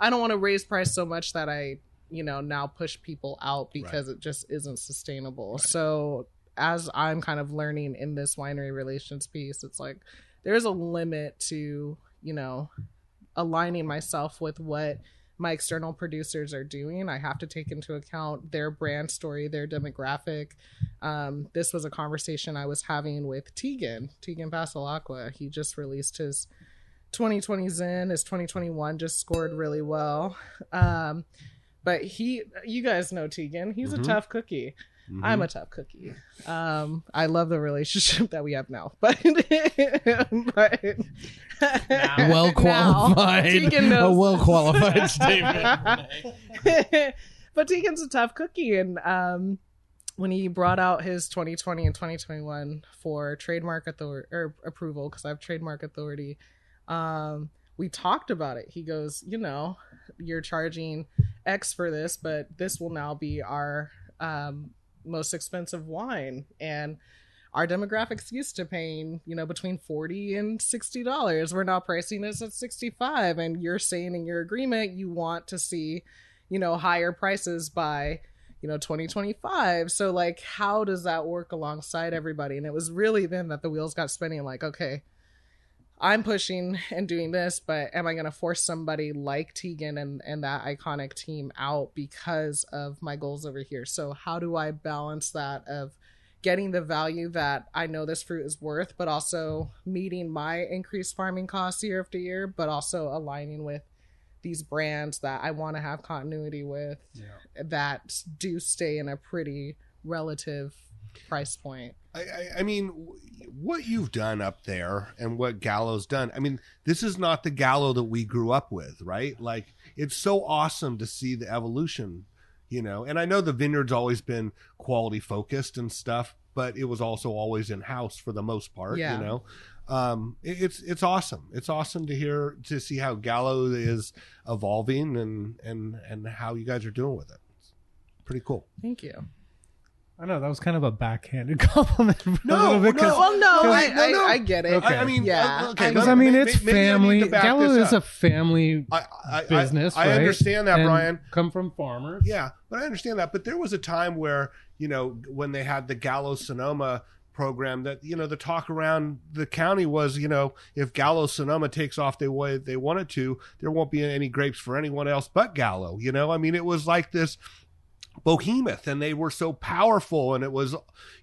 i don't want to raise price so much that i you know now push people out because it just isn't sustainable. So as i'm kind of learning in this winery relations piece it's like there's a limit to you know aligning myself with what my external producers are doing i have to take into account their brand story their demographic um, this was a conversation i was having with tegan tegan Passalacqua. he just released his 2020 Zin. His 2021 just scored really well. Um, but he, you guys know Tegan. He's Mhm. a tough cookie. Mhm. I'm a tough cookie. Um, I love the relationship (laughs) that we have now, (laughs) but, but (laughs) well qualified. Tegan A well qualified statement. but Tegan's a tough cookie, and um, when he brought out his 2020 and 2021 for trademark authority or approval, because I have trademark authority, um, we talked about it. He goes, you know, you're charging X for this, but this will now be our um, most expensive wine, and our demographics used to paying you know between 40 and 60 dollars. We're now pricing this at 65 and you're saying in your agreement you want to see you know higher prices by you know 2025 so like how does that work alongside everybody? And it was really then that the wheels got spinning like okay i'm pushing and doing this but am i going to force somebody like tegan and and that iconic team out because of my goals over here? So how do i balance that of getting the value that I know this fruit is worth, but also meeting my increased farming costs year after year, but also aligning with these brands that I want to have continuity with that do stay in a pretty relative price point. I, I, I mean, what you've done up there and what Gallo's done. I mean, this is not the Gallo that we grew up with, right? Like, it's so awesome to see the evolution, you know. And I know the vineyard's always been quality focused and stuff, but it was also always in house for the most part, Yeah. you know. Um, it- it's it's awesome. It's awesome to hear to see how Gallo is evolving and and and how you guys are doing with it. It's pretty cool. Thank you. I know that was kind of a backhanded (laughs) compliment. for a No, little bit, 'cause- no. Well, no, no, I, no, no. I, I get it. Okay. I, I mean, Yeah. uh, okay, Because I mean, it's maybe family. to Gallo is a family I, I, business. I, I right? understand that, And Brian. Come from farmers. Yeah, but I understand that. But there was a time where you know when they had the Gallo Sonoma program that you know the talk around the county was you know if Gallo Sonoma takes off the way they wanted to, there won't be any grapes for anyone else but Gallo. You know, I mean, it was like this behemoth and they were so powerful and it was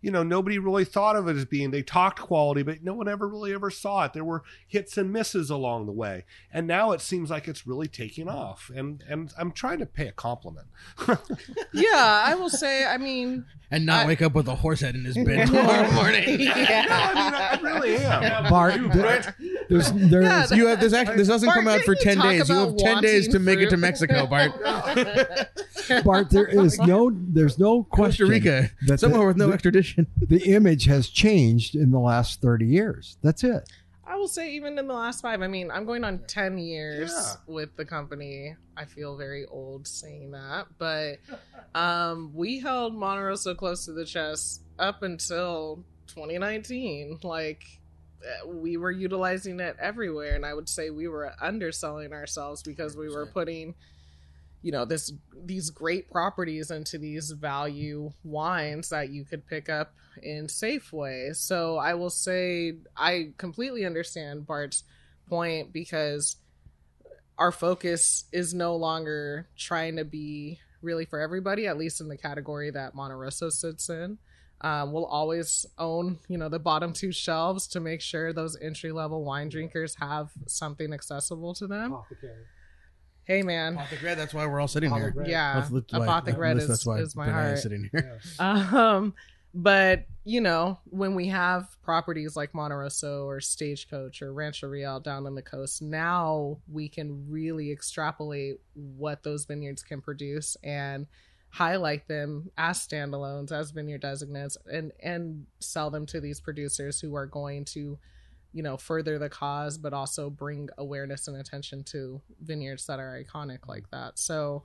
you know nobody really thought of it as being they talked quality but no one ever really ever saw it there were hits and misses along the way and now it seems like it's really taking off and and i'm trying to pay a compliment (laughs) yeah, I will say, I mean, and not I- wake up with a horse head in his bed (laughs) tomorrow morning. (laughs) no, i mean i really am Bart, there- there's there Yeah, You have this. Act, this doesn't Bart, come out for ten days. You have ten days to wanting make it to? Mexico, Bart. Bart, there is no, (laughs) there's no question Costa Rica, that somewhere the, with no the- extradition. (laughs) the image has changed in the last 30 years. That's it. I will say, even in the last five, I mean, I'm going on 10 years Yeah. with the company. I feel very old saying that, but um, we held Monterey so close to the chest up until 2019. Like, uh, we were utilizing it everywhere, and I would say we were underselling ourselves because we were putting you know this these great properties into these value wines that you could pick up in Safeway. So I will say I completely understand Bart's point because our focus is no longer trying to be really for everybody, at least in the category that Monte Rosso sits in. Um, we'll always own, you know, the bottom two shelves to make sure those entry level wine drinkers have something accessible to them. Hey, man. Apothecary, that's why we're all sitting here. Yeah, That's lit- why- Apothecary at is, that's why is my Benay heart. sitting here. (laughs) Um, but you know, when we have properties like Monte Rosso or Stagecoach or Rancho Real down on the coast, now we can really extrapolate what those vineyards can produce and highlight them as standalones, as vineyard designates, and and sell them to these producers who are going to, you know, further the cause, but also bring awareness and attention to vineyards that are iconic mm-hmm. like that. So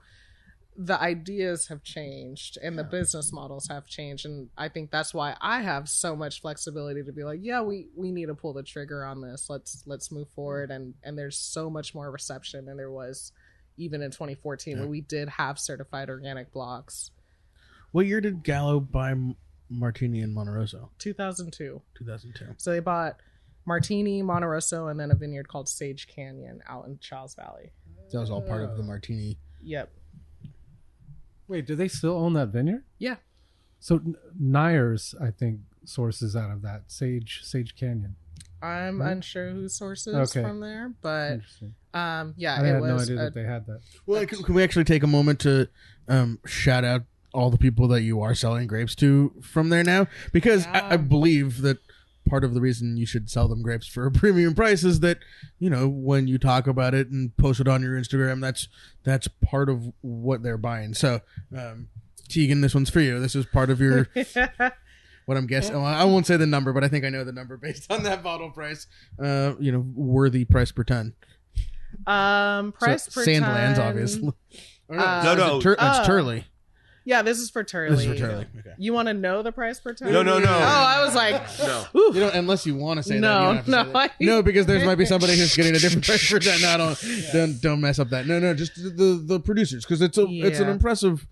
the ideas have changed and the business models have changed and i think that's why i have so much flexibility to be like yeah we we need to pull the trigger on this. Let's let's move mm-hmm. forward. And and there's so much more reception than there was even in 2014 when we did have certified organic blocks. What year did Gallo buy Martini and Monte Rosso? 2002 2002. so they bought martini monte rosso and then a vineyard called sage canyon out in Chiles Valley That was all part of the Martini. yep Wait, do they still own that vineyard? yeah So N- Neyers, I think, sources out of that Sage Sage Canyon. i'm Hmm? unsure who sources Okay. from there but um yeah I it had no idea a- that they had that. Well, can, can we actually take a moment to um, shout out all the people that you are selling grapes to from there now? Because I, I believe that part of the reason you should sell them grapes for a (laughs) premium price is that you know when you talk about it and post it on your Instagram, that's that's part of what they're buying. So, um, Tegan, this one's for you. This is part of your (laughs) what I'm guessing. well, I won't say the number, but I think I know the number based on that bottle price. Uh, you know, worthy price per ton. Um, price so, per Sandlands, ton- obviously. Uh, No, no. it Tur- it's Oh. Turley. Yeah, this is for Turley. This is for Turley. Okay. You want to know the price per ton? No, no, no. Oh, I was like, No. Ooh. You don't, unless you want to say that. No, you don't have to no. I- no, because there might be somebody who's getting a (laughs) different price for that. No, don't, don't, don't mess up that. No, no, just the the, the producers because it's a it's an impressive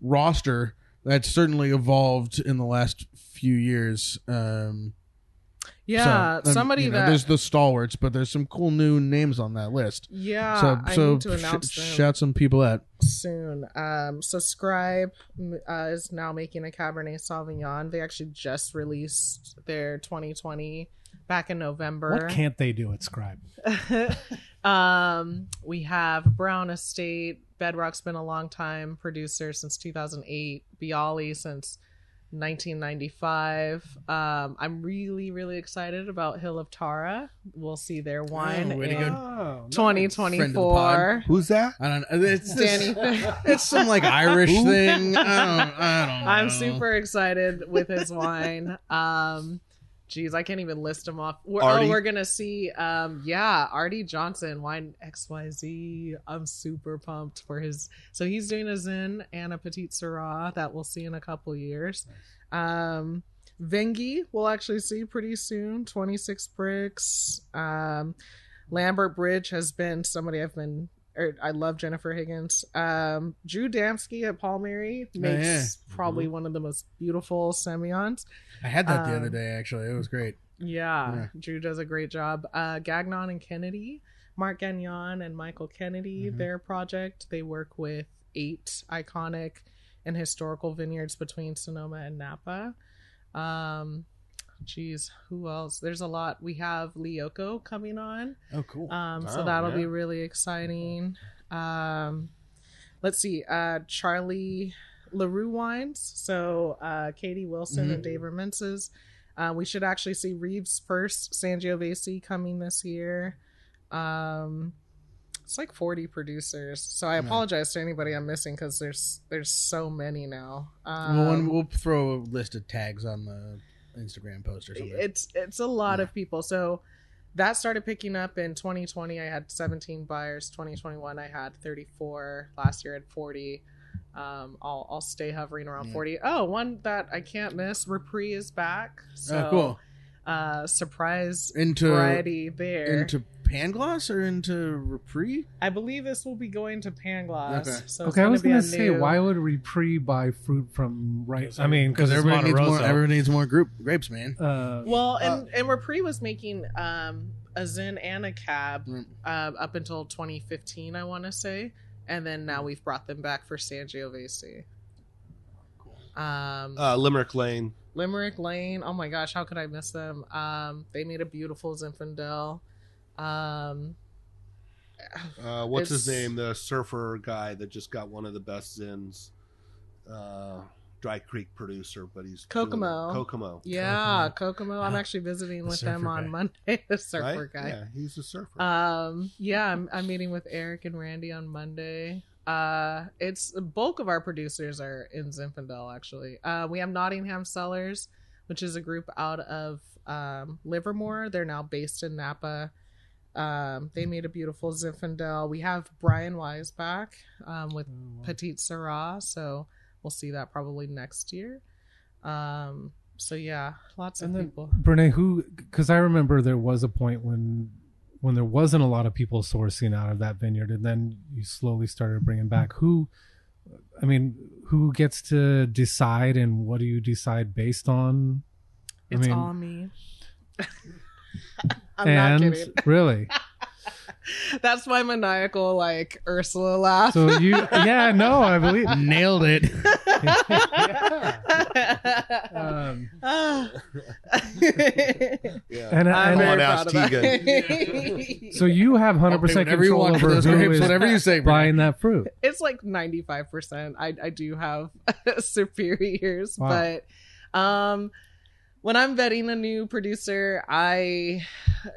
roster that's certainly evolved in the last few years. Um, yeah, so, um, somebody you know, that. there's the stalwarts, but there's some cool new names on that list. yeah, so I so need to sh- announce them shout some people out. soon. Um, Subscribe uh, is now making a Cabernet Sauvignon. They actually just released their 2020 back in November. What can't they do at Scribe? (laughs) um, we have Brown Estate. Bedrock's been a long time producer since 2008. Biale since 1995. Um, I'm really, really excited about Hill of Tara. We'll see their wine Oh, in go. Oh, Friend of 2024. Who's that? I don't. Know. It's Danny. (laughs) it's some like Irish thing. I don't. I don't. Know. I'm super excited with his wine. Um, geez, I can't even list them off. We're, oh, we're gonna see. Um, yeah, Artie Johnson, wine XYZ. I'm super pumped for his. So he's doing a Zin and a Petite Sirah that we'll see in a couple years. Um, Vengi we'll actually see pretty soon. 26 bricks. Um, Lambert Bridge has been somebody I've been. Or I love Jennifer Higgins. Um, Drew Damsky at Paul Mary makes yeah. probably one of the most beautiful Semillons. I had that the other Um, day. Actually, it was great. Yeah, Yeah. Drew does a great job. Uh, Gagnon and Kennedy, Mark Gagnon and Michael Kennedy, Mhm. their project. They work with eight iconic and historical vineyards between Sonoma and Napa. Um, geez, who else? There's a lot. We have Lioco coming on. Oh, cool. Um, so Wow, that'll yeah. be really exciting. Um, let's see, uh, Charlie LaRue wines. So uh, Katie Wilson Mhm. and Dave Remenses. Uh, we should actually see Reeves first Sangiovese coming this year. Um, it's like 40 producers. So I apologize to anybody I'm missing because there's there's so many now. Um, we'll, one- we'll throw a list of tags on the Instagram post or something. it's it's a lot of people. So that started picking up in 2020. I had 17 buyers. 2021 I had 34. Last year I had 40. Um, I'll I'll stay hovering around Yeah. 40. Oh, one that I can't miss. Repris is back. So oh, cool. uh, surprise Into variety there. into Pangloss or into Repris? I believe this will be going to Pangloss. Okay. So Okay, I was gonna gonna be a say, new- why would Repris buy fruit from right? I mean, because Because everybody needs more. Monte Everybody needs more group grapes, man. Uh, Well, and and Repris was making um, a Zin and a Cab Mm. uh, up until 2015, I want to say, and then now we've brought them back for Sangiovese. Um, Uh, Limerick Lane. Limerick Lane. Oh my gosh, how could I miss them? Um, they made a beautiful Zinfandel. Um, Uh, what's his name? The surfer guy that just got one of the best zins. Uh, Dry Creek producer, but he's Kokomo. Kokomo. yeah, Kokomo. I'm actually visiting with them on guy. Monday. (laughs) the surfer Right? guy. Yeah, he's a surfer. Um, yeah, I'm, I'm meeting with Eric and Randy on Monday. Uh, it's the bulk of our producers are in Zinfandel actually. Uh, we have Nottingham Cellars, which is a group out of um, Livermore. They're now based in Napa. Um, they made a beautiful Zinfandel. We have Brian Wise back um, with Petite Sirah, so we'll see that probably next year. Um, so yeah, lots of and then people. Brenae, who? Because I remember there was a point when when there wasn't a lot of people sourcing out of that vineyard, and then you slowly started bringing back. Who? I mean, who gets to decide, and what do you decide based on? I It's mean, all me. (laughs) (laughs) I'm not and kidding. (laughs) really, That's my maniacal like Ursula laugh. so you, yeah, no, I believe. Nailed it. (laughs) Um, Ah. yeah. and, I'm and very on, ask proud of that. so you have hundred percent control over those who grapes, is whatever you say, Brian. buying that fruit. it's like 95%. I I do have superiors, Wow. but um when I'm vetting a new producer, I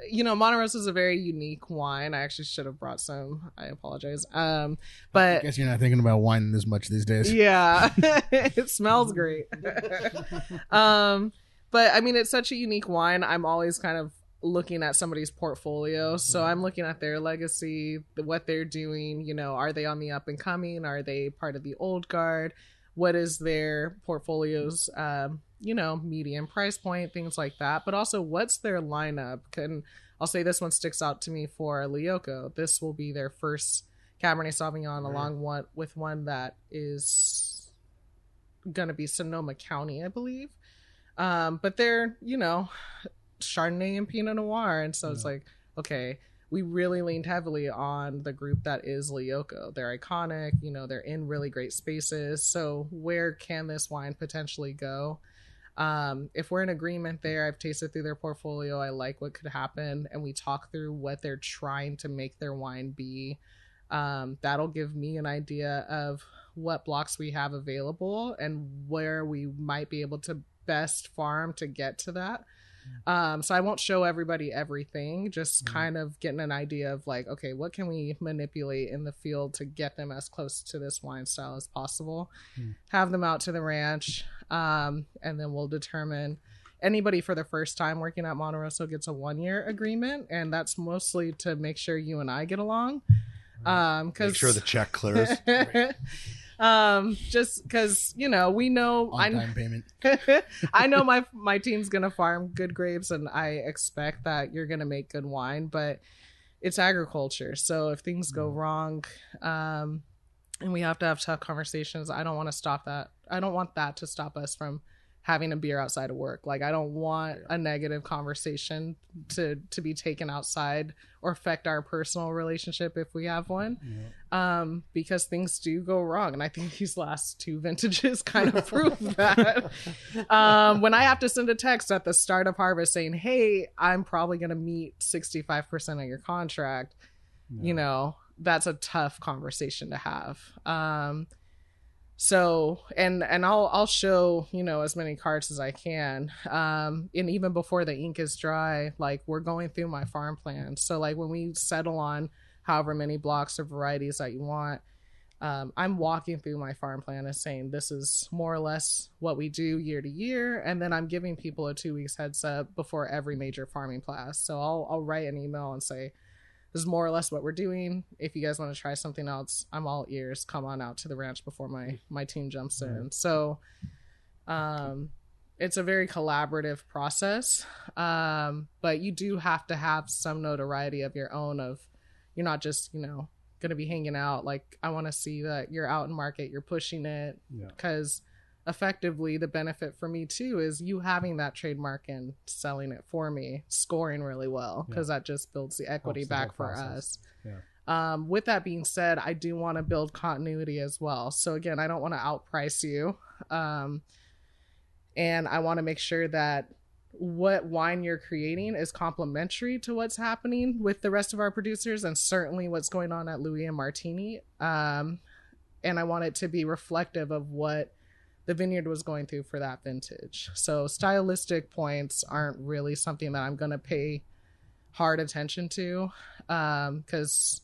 you know, Monte Rosso is a very unique wine. I actually should have brought some. I apologize. Um but I guess you're not thinking about wine as much these days. (laughs) yeah (laughs) it smells great (laughs) um but i mean it's such a unique wine i'm always kind of looking at somebody's portfolio so i'm looking at their legacy what they're doing you know are they on the up and coming are they part of the old guard what is their portfolio's um you know median price point things like that but also what's their lineup can i'll say this one sticks out to me for Lioco. this will be their first Cabernet Sauvignon along one with one that is gonna be Sonoma County, I believe. Um, but they're you know Chardonnay and Pinot Noir, and so it's like okay, we really leaned heavily on the group that is Lioco. They're iconic, you know, they're in really great spaces. So where can this wine potentially go? Um, if we're in agreement there, I've tasted through their portfolio. I like what could happen, and we talk through what they're trying to make their wine be um, that'll give me an idea of what blocks we have available and where we might be able to best farm to get to that. Um, so I won't show everybody everything, just kind of getting an idea of like, okay, what can we manipulate in the field to get them as close to this wine style as possible? Have them out to the ranch, um, and then we'll determine anybody for the first time working at Monte Rosso gets a one year agreement, and that's mostly to make sure you and I get along. Um, because Make sure the check clears. (laughs) um, just because you know we know I On time payment. (laughs) I know my my team's gonna farm good grapes, and I expect that you're gonna make good wine. But it's agriculture, so if things go wrong, um, and we have to have tough conversations, I don't want to stop that. I don't want that to stop us from having a beer outside of work. Like I don't want a negative conversation to to be taken outside or affect our personal relationship if we have one. Um, because things do go wrong. And I think these last two vintages (laughs) kind of prove (laughs) that. um, when I have to send a text at the start of harvest saying, Hey, I'm probably gonna meet 65% of your contract, you know, that's a tough conversation to have. Um so and and I'll I'll show you know as many cards as I can. Um, and even before the ink is dry, like we're going through my farm plan. So like when we settle on however many blocks or varieties that you want. Um, I'm walking through my farm plan and saying this is more or less what we do year to year, and then I'm giving people a two weeks heads up before every major farming class. So I'll I'll write an email and say this is more or less what we're doing. If you guys want to try something else, I'm all ears. Come on out to the ranch before my my team jumps in. So, um, it's a very collaborative process, um, but you do have to have some notoriety of your own. Of you're not just you know going to be hanging out. Like I want to see that you're out in market, you're pushing it, Yeah. Effectively the benefit for me too is you having that trademark and selling it for me, scoring really well because that just builds the equity Helps the back for process. us. Yeah. Um, with that being said, I do want to build continuity as well. So again, I don't want to outprice you. Um, and I want to make sure that what wine you're creating is complementary to what's happening with the rest of our producers and certainly what's going on at Louis M. Martini. Um, and I want it to be reflective of what the vineyard was going through for that vintage. So stylistic points aren't really something that I'm going to pay hard attention to um, because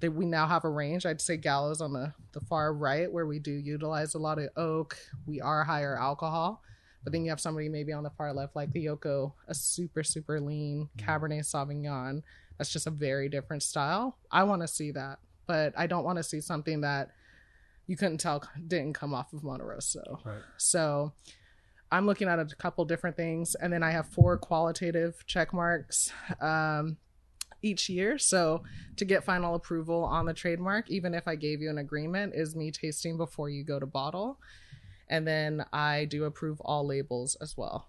that we now have a range. I'd say Gallo's on the, the far right where we do utilize a lot of oak. We are higher alcohol. But then you have somebody maybe on the far left, like the Yoko, a super, super lean mm-hmm. Cabernet Sauvignon. That's just a very different style. I want to see that, but I don't want to see something that you couldn't tell didn't come off of Monte Rosso. Right. So I'm looking at a couple different things, and then I have four qualitative check marks um, each year. So to get final approval on the trademark, even if I gave you an agreement, is me tasting before you go to bottle. And then I do approve all labels as well.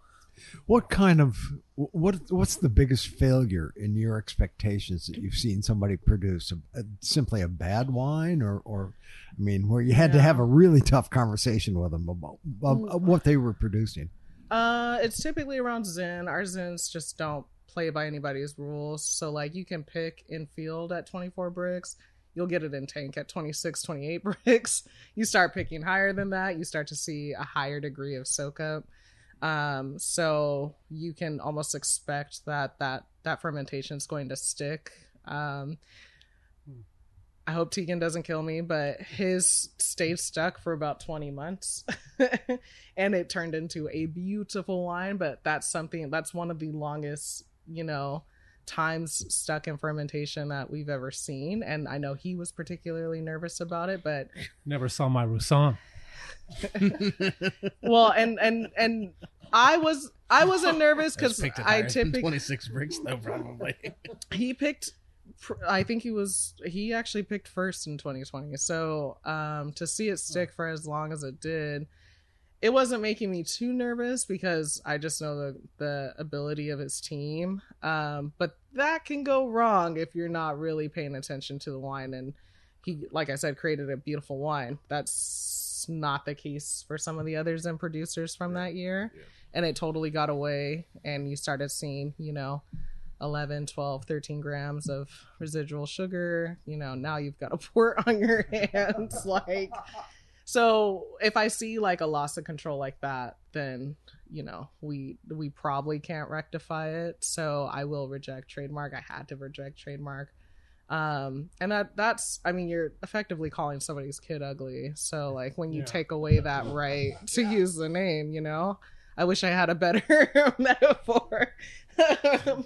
What kind of what what's the biggest failure in your expectations that you've seen somebody produce? A, a- simply a bad wine, or or I mean, where you had to have a really tough conversation with them about, about what they were producing. Uh, it's typically around Zin. Our Zins just don't play by anybody's rules. So like you can pick in field at 24 Brix. You'll get it in tank at 26, 28 (laughs) Brix. You start picking higher than that, you start to see a higher degree of soak up. Um, so you can almost expect that that that fermentation is going to stick. Um, I hope Tegan doesn't kill me, but his stayed stuck for about 20 months. (laughs) and it turned into a beautiful wine, but that's something that's one of the longest, you know, times stuck in fermentation that we've ever seen. And I know he was particularly nervous about it, but Never saw my Roussan. (laughs) well, and and and I was I wasn't nervous because I typically 26 Brix though probably. he picked i think he was he actually picked first in 2020 so um to see it stick for as long as it did it wasn't making me too nervous because i just know the the ability of his team. Um but that can go wrong if you're not really paying attention to the wine and he like i said created a beautiful wine. That's not the case for some of the others and producers from that year. And it totally got away and you started seeing you know 11 12 13 grams of residual sugar. You know now you've got a (laughs) port on your hands (laughs) like so if i see like a loss of control like that then you know we we probably can't rectify it. So i will reject trademark. I had to reject trademark um and that that's i mean you're effectively calling somebody's kid ugly so like when you Yeah. take away that right to use the name you know i wish i had a better (laughs) metaphor (laughs)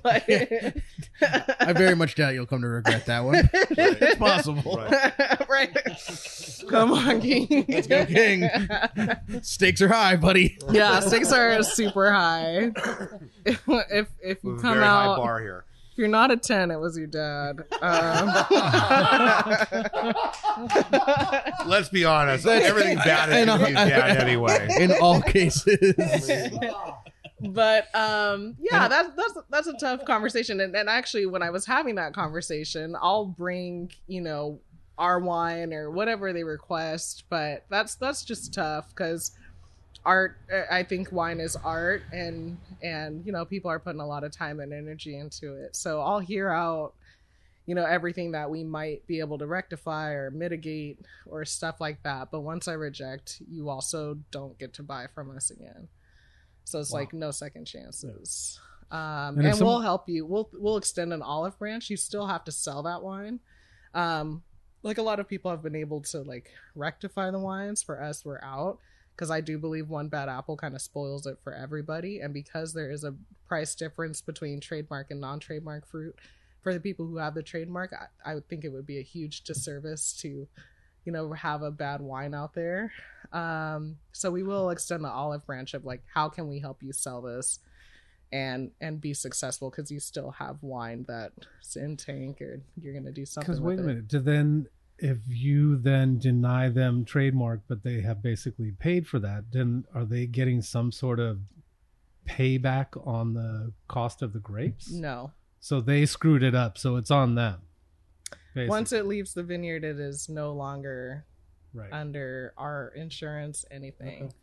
but I very much doubt you'll come to regret that one. (laughs) it's possible. Right. right come on king Let's go, King. Stakes are high, buddy. yeah stakes are super high if if, if you With a come very high out bar here. If you're not a 10 it was your dad um, (laughs) Let's be honest. Everything bad is I know. his dad anyway. (laughs) In all cases. but um yeah that's that's that's a tough conversation and, and actually when i was having that conversation i'll bring you know our wine or whatever they request but that's that's just tough because art i think wine is art and and you know people are putting a lot of time and energy into it. So i'll hear out you know everything that we might be able to rectify or mitigate or stuff like that. But once i reject you also don't get to buy from us again. So it's like no second chances. Um, And and, some- we'll help you. We'll we'll extend an olive branch. You still have to sell that wine. Um, like a lot of people have been able to like rectify the wines. For us, we're out because I do believe one bad apple kind of spoils it for everybody. And because there is a price difference between trademark and non trademark fruit, for the people who have the trademark, I, I would think it would be a huge disservice to, you know, have a bad wine out there. Um, so we will extend the olive branch of like, how can we help you sell this? and and be successful because you still have wine that's in tank or you're gonna do something Because wait a minute, do then if you then deny them trademark, but they have basically paid for that, then are they getting some sort of payback on the cost of the grapes? no So they screwed it up, so it's on them. basically. once it leaves the vineyard it is no longer right. under our insurance anything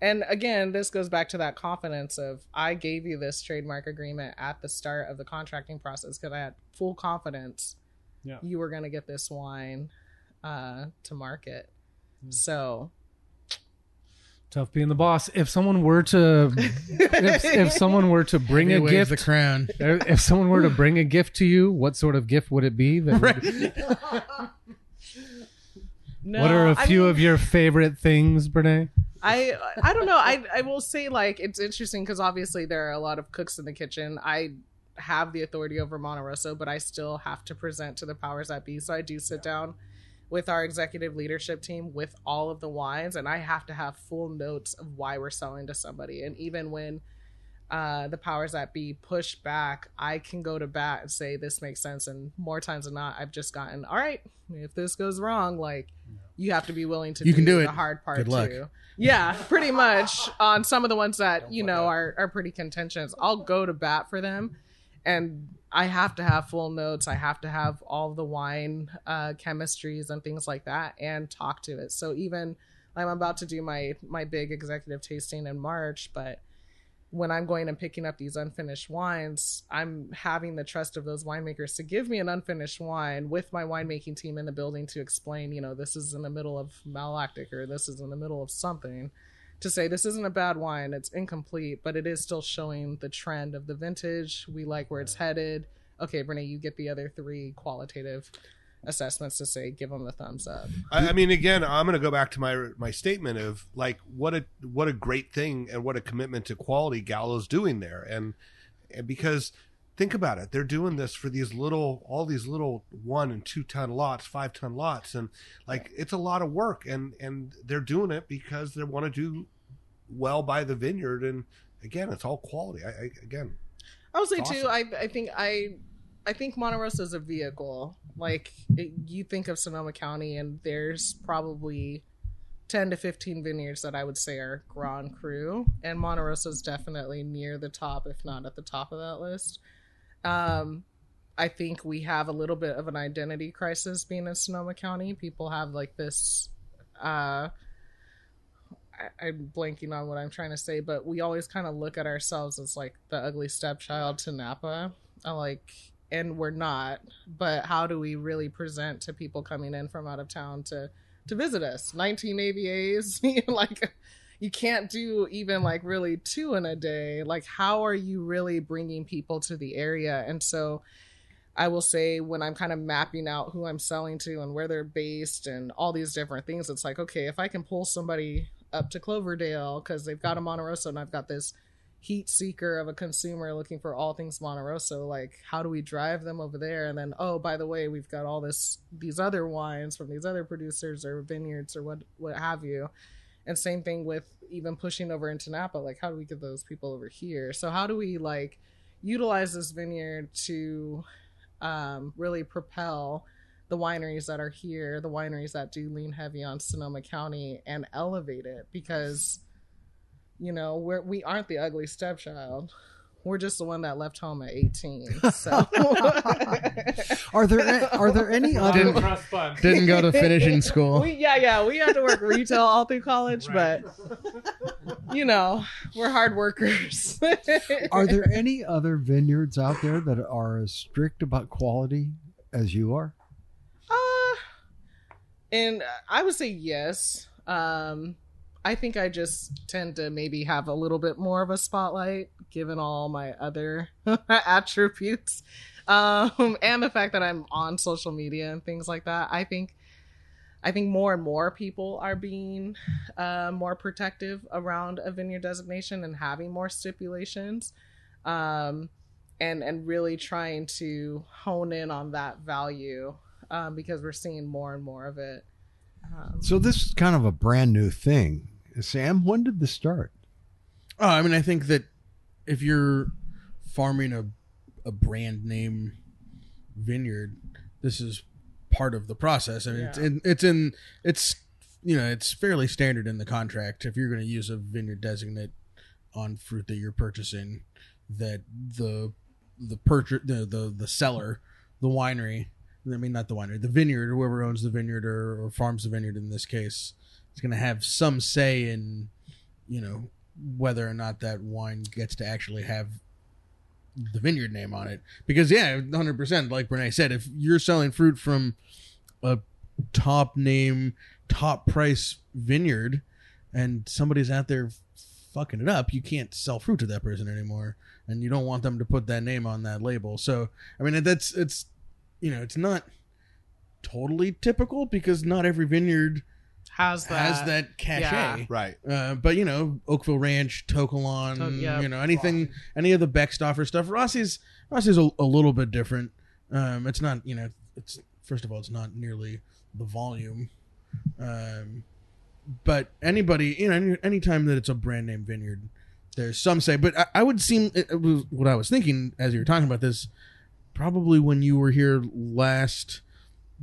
and again this goes back to that confidence of i gave you this trademark agreement at the start of the contracting process because i had full confidence Yeah. you were going to get this wine uh, to market Hmm. so Tough being the boss. If someone were to, (laughs) if, if someone were to bring He a gift, the crown. if someone were to bring a gift to you, what sort of gift would it be? That would- (laughs) no, what are a I few mean- of your favorite things, Brenae? I I don't know. I I will say like it's interesting because obviously there are a lot of cooks in the kitchen. I have the authority over Monte Rosso, but I still have to present to the powers that be. So I do sit down with our executive leadership team with all of the wines, and I have to have full notes of why we're selling to somebody. And even when uh, the powers that be push back, I can go to bat and say this makes sense. And more times than not, I've just gotten all right. If this goes wrong, like you have to be willing to You can do the it. hard part Good luck. too. Yeah, pretty much on some of the ones that you know are are pretty contentious. I'll go to bat for them, and I have to have full notes. I have to have all the wine uh, chemistries and things like that, and talk to it. So even I'm about to do my my big executive tasting in March, but when I'm going and picking up these unfinished wines, I'm having the trust of those winemakers to give me an unfinished wine with my winemaking team in the building to explain, you know, this is in the middle of malolactic or this is in the middle of something. To say this isn't a bad wine, it's incomplete, but it is still showing the trend of the vintage. We like where it's headed. Okay, Brenae, you get the other three qualitative assessments to say give them the thumbs up. I, I mean, again, I'm going to go back to my my statement of like what a what a great thing and what a commitment to quality Gallo's doing there, and, and because think about it, they're doing this for these little all these little one and two ton lots, five ton lots, and like it's a lot of work, and and they're doing it because they want to do well by the vineyard, and again, it's all quality. I, I again, I would say It's too. I I think I I think Monte Rosso is a vehicle. Like it, you think of Sonoma County, and there's probably ten to fifteen vineyards that I would say are Grand Cru, and Monte Rosso is definitely near the top, if not at the top of that list. Um, I think we have a little bit of an identity crisis being in Sonoma County. People have like this. Uh, I, I'm blanking on what I'm trying to say, but we always kind of look at ourselves as like the ugly stepchild to Napa. I like, and we're not. But how do we really present to people coming in from out of town to to visit us? 19 AVAs, (laughs) like you can't do even like really two in a day. Like, how are you really bringing people to the area? And so. I will say when I'm kind of mapping out who I'm selling to and where they're based and all these different things, it's like, okay, if I can pull somebody up to Cloverdale because they've got a Monte Rosso and I've got this heat seeker of a consumer looking for all things Monte Rosso, like how do we drive them over there? And then, oh, by the way, we've got all this these other wines from these other producers or vineyards or what what have you. And same thing with even pushing over into Napa, like how do we get those people over here? So how do we like utilize this vineyard to um, really propel the wineries that are here, the wineries that do lean heavy on Sonoma County, and elevate it because, you know, we're we aren't the ugly stepchild. We're just the one that left home at eighteen. So (laughs) (laughs) Are there are there any Didn't- other Didn't go to finishing (laughs) school. we yeah yeah we had to work retail all through college, but you know we're hard workers. are there any other vineyards out there that are as strict about quality as you are? And I would say yes. Um, I think I just tend to maybe have a little bit more of a spotlight given all my other (laughs) attributes. um, and the fact that I'm on social media and things like that. I think, I think more and more people are being uh, more protective around a vineyard designation and having more stipulations, um, and and really trying to hone in on that value um, because we're seeing more and more of it. Um, So this is kind of a brand new thing. Sam, when did this start? Oh, I mean, I think that if you're farming a a brand name vineyard, this is part of the process. I mean, it's, in, it's in it's you know it's fairly standard in the contract if you're going to use a vineyard designate on fruit that you're purchasing that the the purchase the, the the seller the winery I mean not the winery the vineyard whoever owns the vineyard or, or farms the vineyard in this case is going to have some say in you know whether or not that wine gets to actually have the vineyard name on it. Because yeah 100% like Brenae said if you're selling fruit from a top name top price vineyard and somebody's out there fucking it up you can't sell fruit to that person anymore. And you don't want them to put that name on that label. So i mean that's it's you know it's not totally typical because not every vineyard has that has that cachet yeah. Right. uh, but you know, Oakville Ranch, To Kalon, To- yeah, you know, anything, any of the Beckstoffer stuff. Rossi's Rossi's a, a little bit different. Um, it's not, you know, it's first of all, it's not nearly the volume. Um, but anybody, you know, any anytime that it's a brand name vineyard, there's some say. But I, I would seem it, it was what I was thinking as you were talking about this. Probably when you were here last,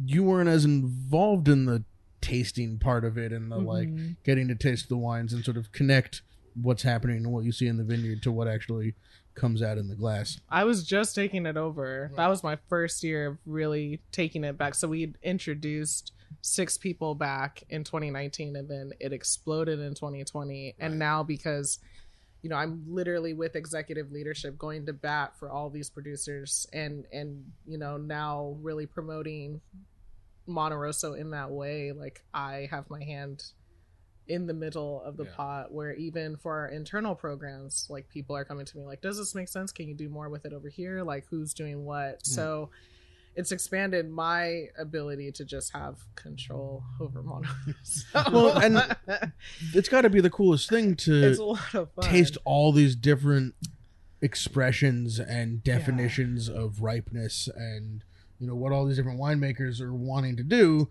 you weren't as involved in the tasting part of it and the like Mhm. getting to taste the wines and sort of connect what's happening and what you see in the vineyard to what actually comes out in the glass. I was just taking it over. That was my first year of really taking it back. So we introduced six people back in 2019 and then it exploded in 2020. And now because you know, I'm literally with executive leadership going to bat for all these producers and and you know, now really promoting Monte Rosso in that way, like I have my hand in the middle of the Yeah. pot where even for our internal programs like people are coming to me like does this make sense? Can you do more with it over here? Like who's doing what? Hmm. So it's expanded my ability to just have control over Monte Rosso. (laughs) Well, and It's got to be the coolest thing to it's a lot of fun. taste all these different expressions and definitions of ripeness and you know what all these different winemakers are wanting to do.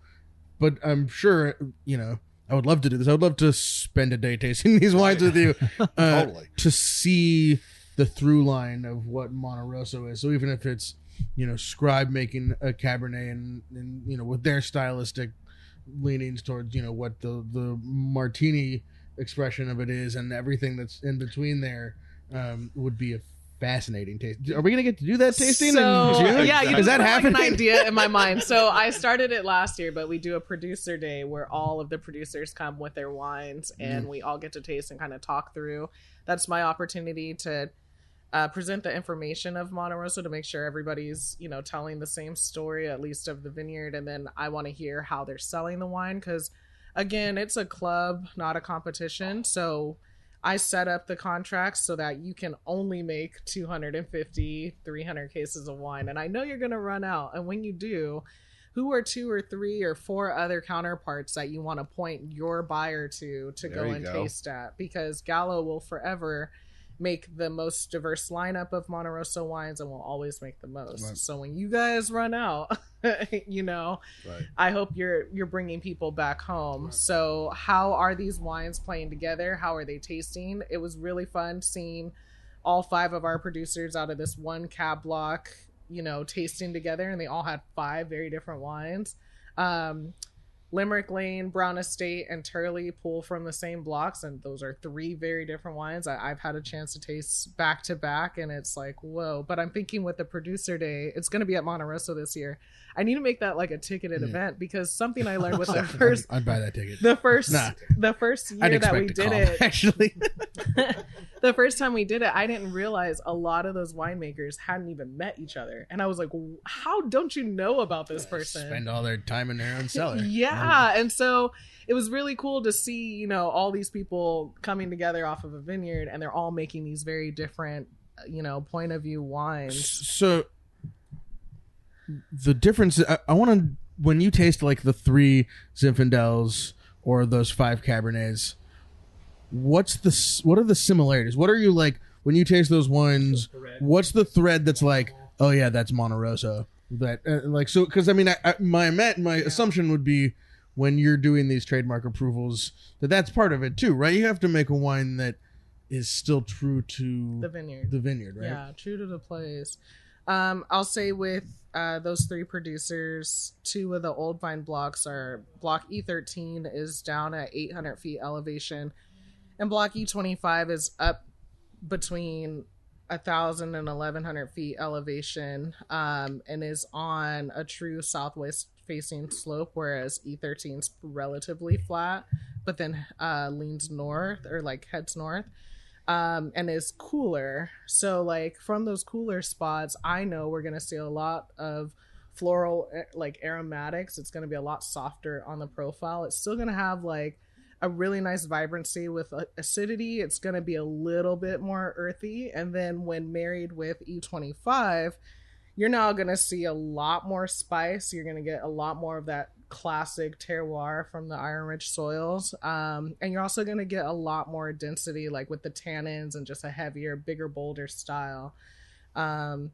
But i'm sure you know i would love to do this. I would love to spend a day tasting (laughs) these wines with you (laughs) uh, Totally. to see the through line of what Monte Rosso is. So even if it's you know scribe making a cabernet and, and you know with their stylistic leanings towards you know what the the martini expression of it is and everything that's in between there um, would be a fascinating taste. Are we gonna get to do that tasting so, in June? Yeah, is that put, like, an idea in my mind. (laughs) So I started it last year, but we do a producer day where all of the producers come with their wines and we all get to taste and kind of talk through. That's my opportunity to uh, present the information of Monte to make sure everybody's you know telling the same story at least of the vineyard, and then I want to hear how they're selling the wine because again, it's a club, not a competition. So I set up the contracts so that you can only make 250, 300 cases of wine. And I know you're going to run out. And when you do, who are two or three or four other counterparts that you want to point your buyer to to There go and go. taste at? Because Gallo will forever make the most diverse lineup of Monte Rosso wines and will always make the most. Right. So when you guys run out, (laughs) you know, Right. I hope you're you're bringing people back home. So how are these wines playing together? How are they tasting? It was really fun seeing all five of our producers out of this one cab block, you know, tasting together, and they all had five very different wines. Um, Limerick Lane, Brown Estate, and Turley pull from the same blocks, and those are three very different wines. I, I've had a chance to taste back to back, and it's like, whoa. But I'm thinking with the producer day, it's going to be at Monte Rosso this year. I need to make that like a ticketed Yeah. event because something I learned with (laughs) the first, I'd buy that ticket. the first, Nah. the first year that we did call, it, (laughs) actually. (laughs) the first time we did it, I didn't realize a lot of those winemakers hadn't even met each other, and I was like, "How don't you know about this person?" Spend all their time in their own cellar. Yeah, and so it was really cool to see, you know, all these people coming together off of a vineyard, and they're all making these very different, you know, point of view wines. So, the difference. I, I want to when you taste like the three Zinfandels or those five Cabernets. What's the what are the similarities? What are you like when you taste those wines? What's the thread that's like? Oh yeah, that's Monte Rosso. That uh, like so because I mean I, I, my ma- my assumption would be when you're doing these trademark approvals that that's part of it too, right? You have to make a wine that is still true to The vineyard. the vineyard, right? Yeah, true to the place. Um, I'll say with uh, those three producers, two of the old vine blocks are block E13 is down at 800 feet elevation, and block E25 is up between a thousand and eleven hundred feet elevation, um, and is on a true southwest facing slope, whereas E13 is relatively flat, but then uh, leans north or like heads north um, and is cooler. So, like from those cooler spots, I know we're gonna see a lot of floral, eh, like aromatics. It's gonna be a lot softer on the profile. It's still gonna have like a really nice vibrancy with uh, acidity. It's gonna be a little bit more earthy, and then when married with E25, you're now gonna see a lot more spice. You're gonna get a lot more of that classic terroir from the iron rich soils. Um, and you're also going to get a lot more density like with the tannins and just a heavier bigger bolder style. Um,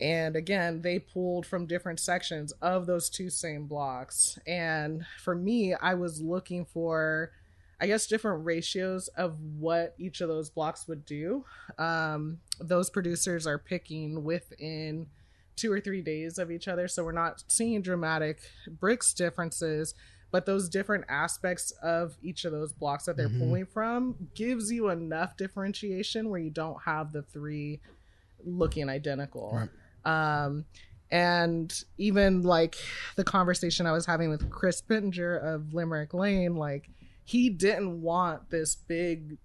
and again they pulled from different sections of those two same blocks. And for me i was looking for i guess different ratios of what each of those blocks would do. Um, those producers are picking within two or three days of each other so we're not seeing dramatic Brix differences but those different aspects of each of those blocks that they're Mhm. pulling from gives you enough differentiation where you don't have the three looking identical. Um and even like the conversation i was having with chris pittenger of limerick lane like he didn't want this big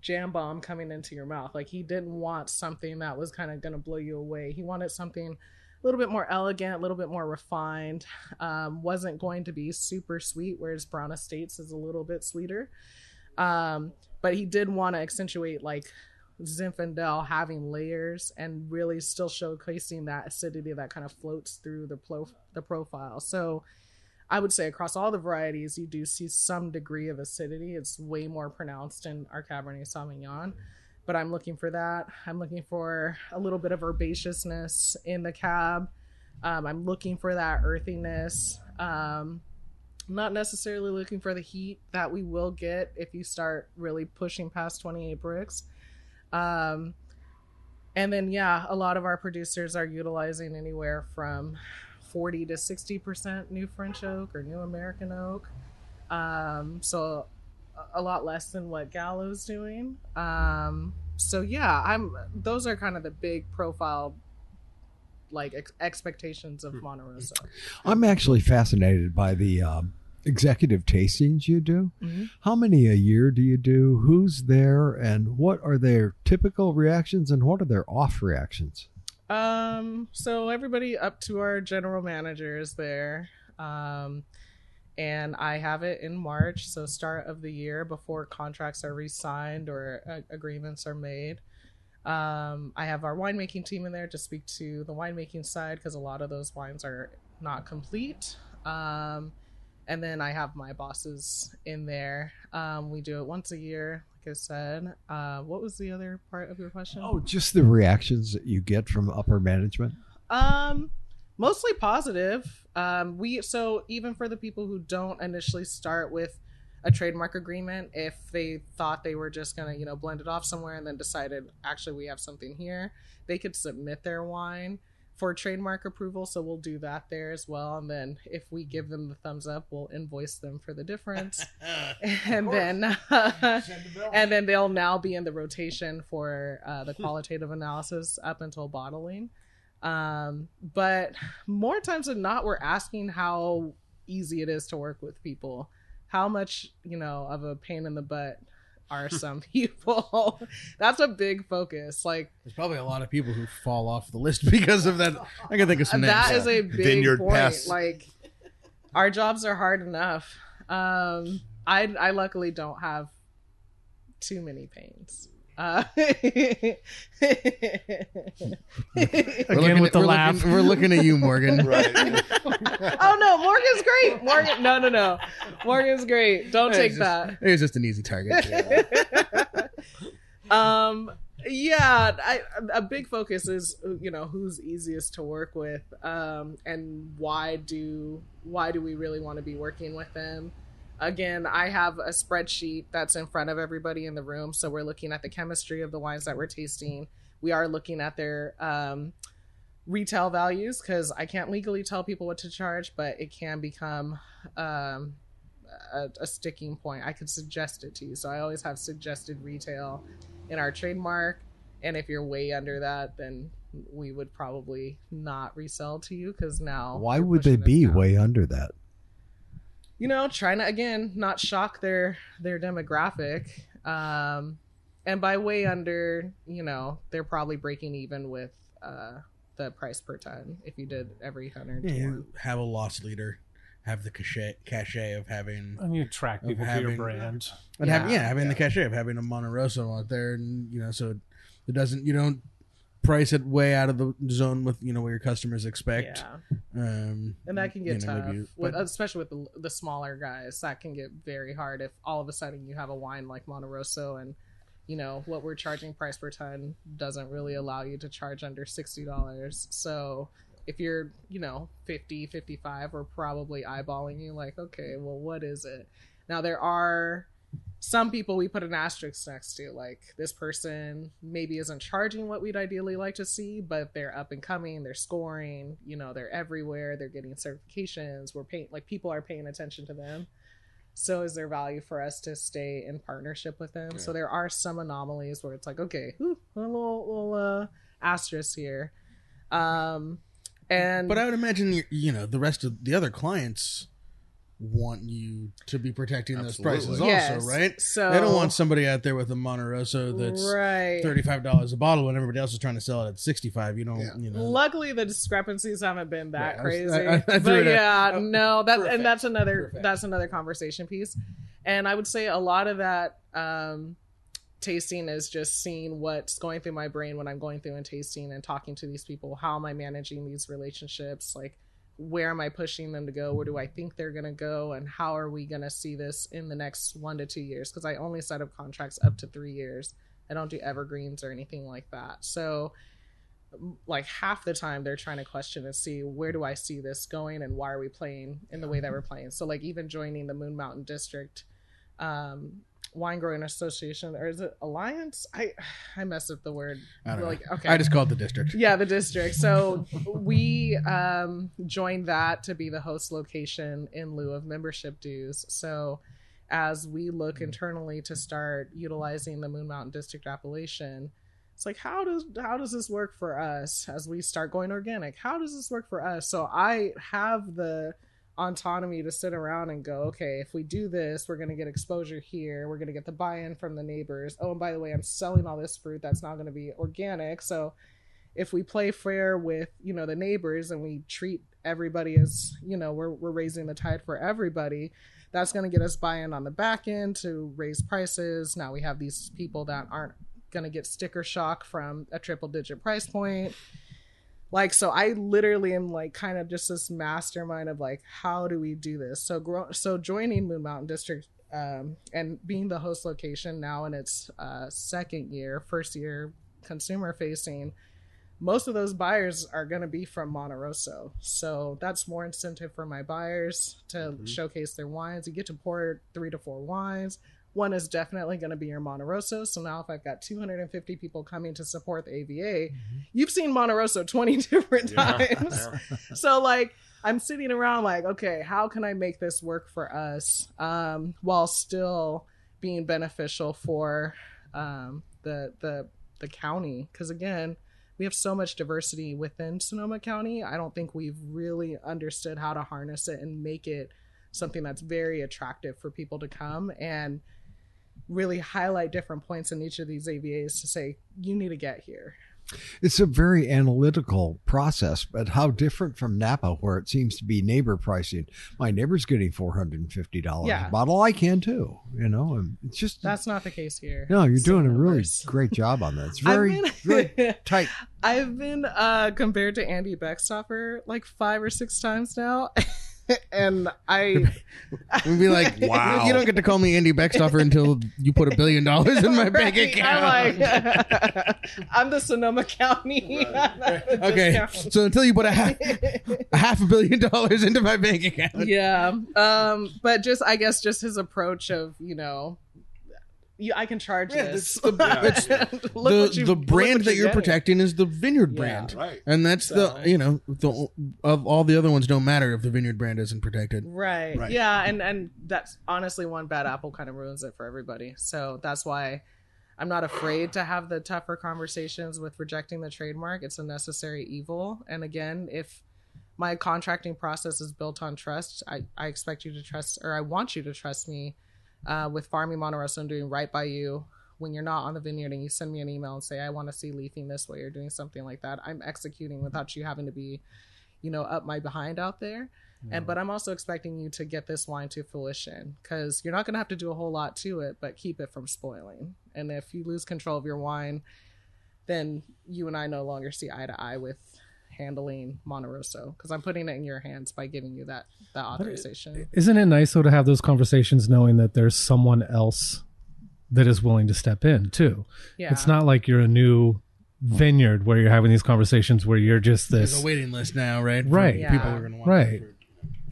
jam bomb coming into your mouth. Like he didn't want something that was kind of going to blow you away. He wanted something a little bit more elegant a little bit more refined um, wasn't going to be super sweet whereas brown estates is a little bit sweeter um, but he did want to accentuate like Zinfandel having layers and really still showcasing that acidity that kind of floats through the plo- the profile. So I would say across all the varieties, you do see some degree of acidity. It's way more pronounced in our Cabernet Sauvignon, but I'm looking for that. I'm looking for a little bit of herbaceousness in the cab. Um, I'm looking for that earthiness. Um, not necessarily looking for the heat that we will get if you start really pushing past 28 Brix. Um, and then, yeah, a lot of our producers are utilizing anywhere from 40 to 60% new French oak or new American oak. Um, so a- a lot less than what Gallo's doing. Um, so yeah, I'm those are kind of the big profile like ex- expectations of Monte Rosso. I'm actually fascinated by the um, executive tastings you do. Mhm. How many a year do you do? Who's there? And what are their typical reactions and what are their off reactions? Um, so everybody up to our general manager is there. Um, and I have it in March, so start of the year before contracts are re-signed or uh, agreements are made. Um, I have our winemaking team in there to speak to the winemaking side because a lot of those wines are not complete. Um, and then I have my bosses in there. Um, we do it once a year, like I said. Uh, what was the other part of your question? Oh, just the reactions that you get from upper management. Um, mostly positive. Um, we so even for the people who don't initially start with a trademark agreement, if they thought they were just gonna you know blend it off somewhere and then decided actually we have something here, they could submit their wine for trademark approval. So we'll do that there as well. And then if we give them the thumbs up, we'll invoice them for the difference, (laughs) and then (laughs) and then they'll now be in the rotation for uh, the qualitative analysis up until bottling. Um, but more times than not, we're asking how easy it is to work with people. How much, you know, of a pain in the butt are (laughs) some people? (laughs) That's a big focus. Like There's probably a lot of people who fall off the list (laughs) because of that. I can think of some names. that is a big Vineyard point. pests. Like our jobs are hard enough. Um, I I luckily don't have too many pains. Uh, (laughs) We're Again looking with at- the we're laugh. Looking, we're looking at you, Morgan. (laughs) Right. oh no, Morgan's great. Morgan, no, no, no, Morgan's great. Don't take It's that. just- It was just an easy target. (laughs) um yeah I, a big focus is you know who's easiest to work with um and why do why do we really want to be working with them again i have a spreadsheet that's in front of everybody in the room so we're looking at the chemistry of the wines that we're tasting we are looking at their um retail values because i can't legally tell people what to charge but it can become um a, a sticking point i could suggest it to you so i always have suggested retail in our trademark and if you're way under that then we would probably not resell to you because now Why would they be down. way under that? You know trying to again not shock their their demographic um and by way under you know they're probably breaking even with uh the price per ton if you did every hundred Yeah, to you have a loss leader, have the cachet, cachet of having, And you attract Of people to your brand. and have, Yeah. yeah, having the cachet of having a Monte Rosso out there, and you know, so it doesn't, you don't price it way out of the zone with you know what your customers expect. yeah. Um, and that can get you know, tough with, especially with the, the smaller guys that can get very hard if all of a sudden you have a wine like Monte Rosso and you know what we're charging price per ton doesn't really allow you to charge under $60 so if you're you know 50 55 we're probably eyeballing you like okay well what is it? Now there are some people we put an asterisk next to like this person maybe isn't charging what we'd ideally like to see but they're up and coming they're scoring you know they're everywhere they're getting certifications we're paying like people are paying attention to them. So is there value for us to stay in partnership with them? So there are some anomalies where it's like okay whew, a little little uh asterisk here. Um and But I would imagine you know the rest of the other clients want you to be protecting those Absolutely. prices Yes. also, right? so they don't want somebody out there with a Monte Rosso that's right thirty five dollars a bottle when everybody else is trying to sell it at sixty five. You don't, Yeah. you know. Luckily, the discrepancies haven't been that Yeah, I was- crazy. I- I- I but yeah, oh, no, that perfect. and that's another Perfect. that's another conversation piece. And I would say a lot of that um, tasting is just seeing what's going through my brain when I'm going through and tasting and talking to these people. How am I managing these relationships? Like, where am I pushing them to go? Where do I think they're going to go? And how are we going to see this in the next one to two years? Because I only set up contracts up to three years. I don't do evergreens or anything like that. So, like half the time they're trying to question and see where do I see this going and why are we playing in the way that we're playing. So like even joining the Moon Mountain District um wine growing association or is it alliance? I I messed up the word. I don't like know. okay. I just call it the district. Yeah, the district. So we um, joined that to be the host location in lieu of membership dues. So as we look internally to start utilizing the Moon Mountain District appellation, it's like how does how does this work for us as we start going organic? How does this work for us? So I have the autonomy to sit around and go, okay, if we do this, we're going to get exposure here. We're going to get the buy-in from the neighbors. Oh, and by the way, I'm selling all this fruit that's not going to be organic. So if we play fair with you know the neighbors and we treat everybody as you know we're, we're raising the tide for everybody that's going to get us buy-in on the back end to raise prices now we have these people that aren't going to get sticker shock from a triple digit price point like so i literally am like kind of just this mastermind of like how do we do this so grow so joining moon mountain district um, and being the host location now in its uh, second year first year consumer facing most of those buyers are going to be from Monte Rosso. So that's more incentive for my buyers to showcase their wines. You get to pour three to four wines. One is definitely going to be your Monte Rosso. So now if I've got 250 people coming to support the AVA, you've seen Monte Rosso 20 (laughs) different times. (laughs) so like I'm sitting around like, okay, how can I make this work for us um, while still being beneficial for um, the the the county? Because again, we have so much diversity within Sonoma County. I don't think we've really understood how to harness it and make it something that's very attractive for people to come and really highlight different points in each of these AVAs to say, you need to get here. It's a very analytical process, but how different from Napa, where it seems to be neighbor pricing. My neighbor's getting four hundred and fifty dollars Yeah. a bottle. I can too. You know, and it's just That's not the case here. no. You're Same doing a really great job on that. It's (laughs) I've very been- very (laughs) tight. I've been uh compared to Andy Beckstoffer like five or six times now. (laughs) (laughs) and I (laughs) We'd be like, (laughs) Wow. you don't get to call me Andy Beckstoffer until you put a billion dollars in my bank account. I'm like I'm the Sonoma County. okay, discount. so until you put a half, a half a billion dollars into my bank account, yeah um but just i guess just his approach of you know you, i can charge Yeah, this the- (laughs) it's (laughs) Look the you- the brand that you're getting. protecting is the Vineyard Yeah. brand, Right. and that's So- the you know the of all the other ones don't matter if the Vineyard brand isn't protected. right. Right. yeah and and that's honestly one bad apple kind of ruins it for everybody so that's why i'm not afraid to have the tougher conversations with rejecting the trademark it's a necessary evil and again if my contracting process is built on trust i, I expect you to trust or i want you to trust me uh, with farming Monte Rosso and doing right by you. When you're not on the vineyard and you send me an email and say i want to see leafing this way or doing something like that i'm executing without you having to be you know up my behind out there. And but i'm also expecting you to get this wine to fruition because you're not going to have to do a whole lot to it but keep it from spoiling. And if you lose control of your wine then you and i no longer see eye to eye with handling Monte Rosso because i'm putting it in your hands by giving you that that authorization Isn't it nice though to have those conversations knowing that there's someone else that is willing to step in too? yeah It's not like you're a new vineyard where you're having these conversations where you're just There's this a waiting list now, right? Right. Yeah. People are going to want Right.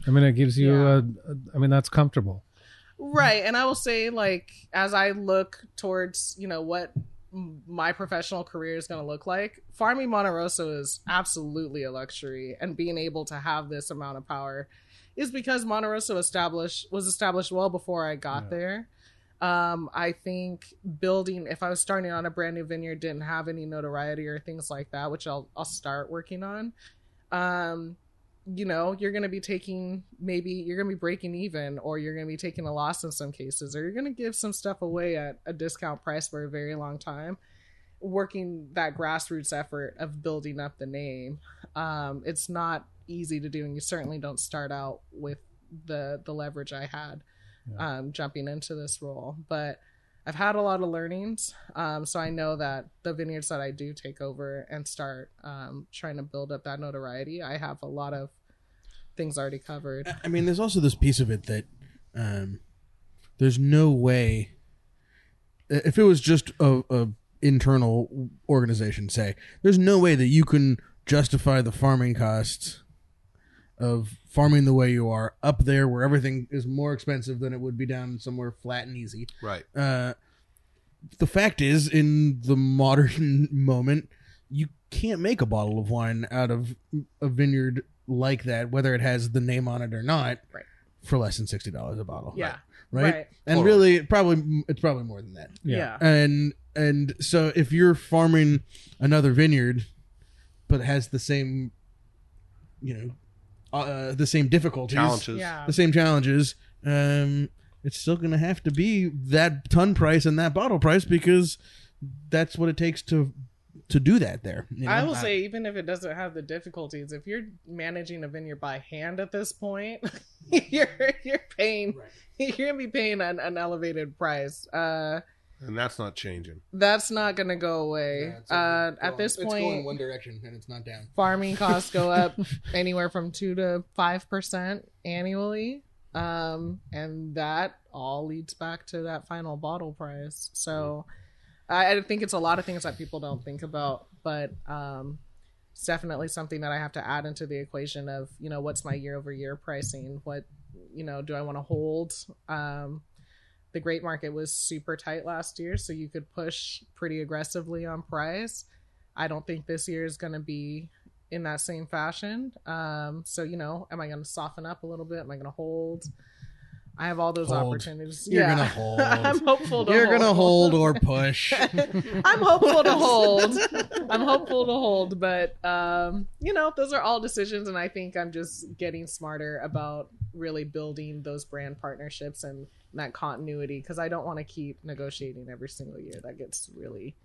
I mean, it gives you Yeah. a, a. I mean, that's comfortable. right and i will say like as i look towards you know what m- my professional career is going to look like farming monte rosso is absolutely a luxury and being able to have this amount of power is because monte rosso established was established well before i got Yeah. there um i think building if i was starting on a brand new vineyard didn't have any notoriety or things like that which i'll i'll start working on um you know you're going to be taking maybe you're going to be breaking even or you're going to be taking a loss in some cases or you're going to give some stuff away at a discount price for a very long time. Working that grassroots effort of building up the name um, it's not easy to do and you certainly don't start out with the the leverage i had um, jumping into this role. But i've had a lot of learnings um, so i know that the vineyards that i do take over and start um, trying to build up that notoriety i have a lot of things already covered I mean, there's also this piece of it that um, there's no way. If it was just a, a internal organization, say, there's no way that you can justify the farming costs of farming the way you are up there, where everything is more expensive than it would be down somewhere flat and easy. Right. Uh, the fact is, in the modern (laughs) moment, you can't make a bottle of wine out of a vineyard like that, whether it has the name on it or not, Right. for less than sixty dollars a bottle. yeah right. right. And Totally. really, it probably it's probably more than that. yeah, And and so if you're farming another vineyard, but has the same, you know, uh, the same difficulties, Challenges. yeah. the same challenges, um, it's still going to have to be that ton price and that bottle price because that's what it takes to to do that there. you know? I will say, even if it doesn't have the difficulties, if you're managing a vineyard by hand at this point, (laughs) you're you're paying you're gonna be paying an, an elevated price. Uh, And that's not changing. that's not gonna go away. Yeah, uh, going- at this point it's going point, one direction and it's not down. farming costs go up (laughs) anywhere from two to five percent annually, um, and that all leads back to that final bottle price. So, I, I think it's a lot of things that people don't think about, but um, it's definitely something that I have to add into the equation of you know what's my year over year pricing, what you know do I want to hold. Um, the great market was super tight last year, so you could push pretty aggressively on price. I don't think this year is going to be in that same fashion. Um, so you know, am I going to soften up a little bit? Am I going to hold? I have all those Hold. opportunities. You're yeah. gonna hold. (laughs) I'm hopeful to You're hold. gonna hold or push. (laughs) I'm hopeful to hold. I'm hopeful to hold, but um, you know, those are all decisions, and I think I'm just getting smarter about really building those brand partnerships and that continuity because I don't want to keep negotiating every single year. That gets really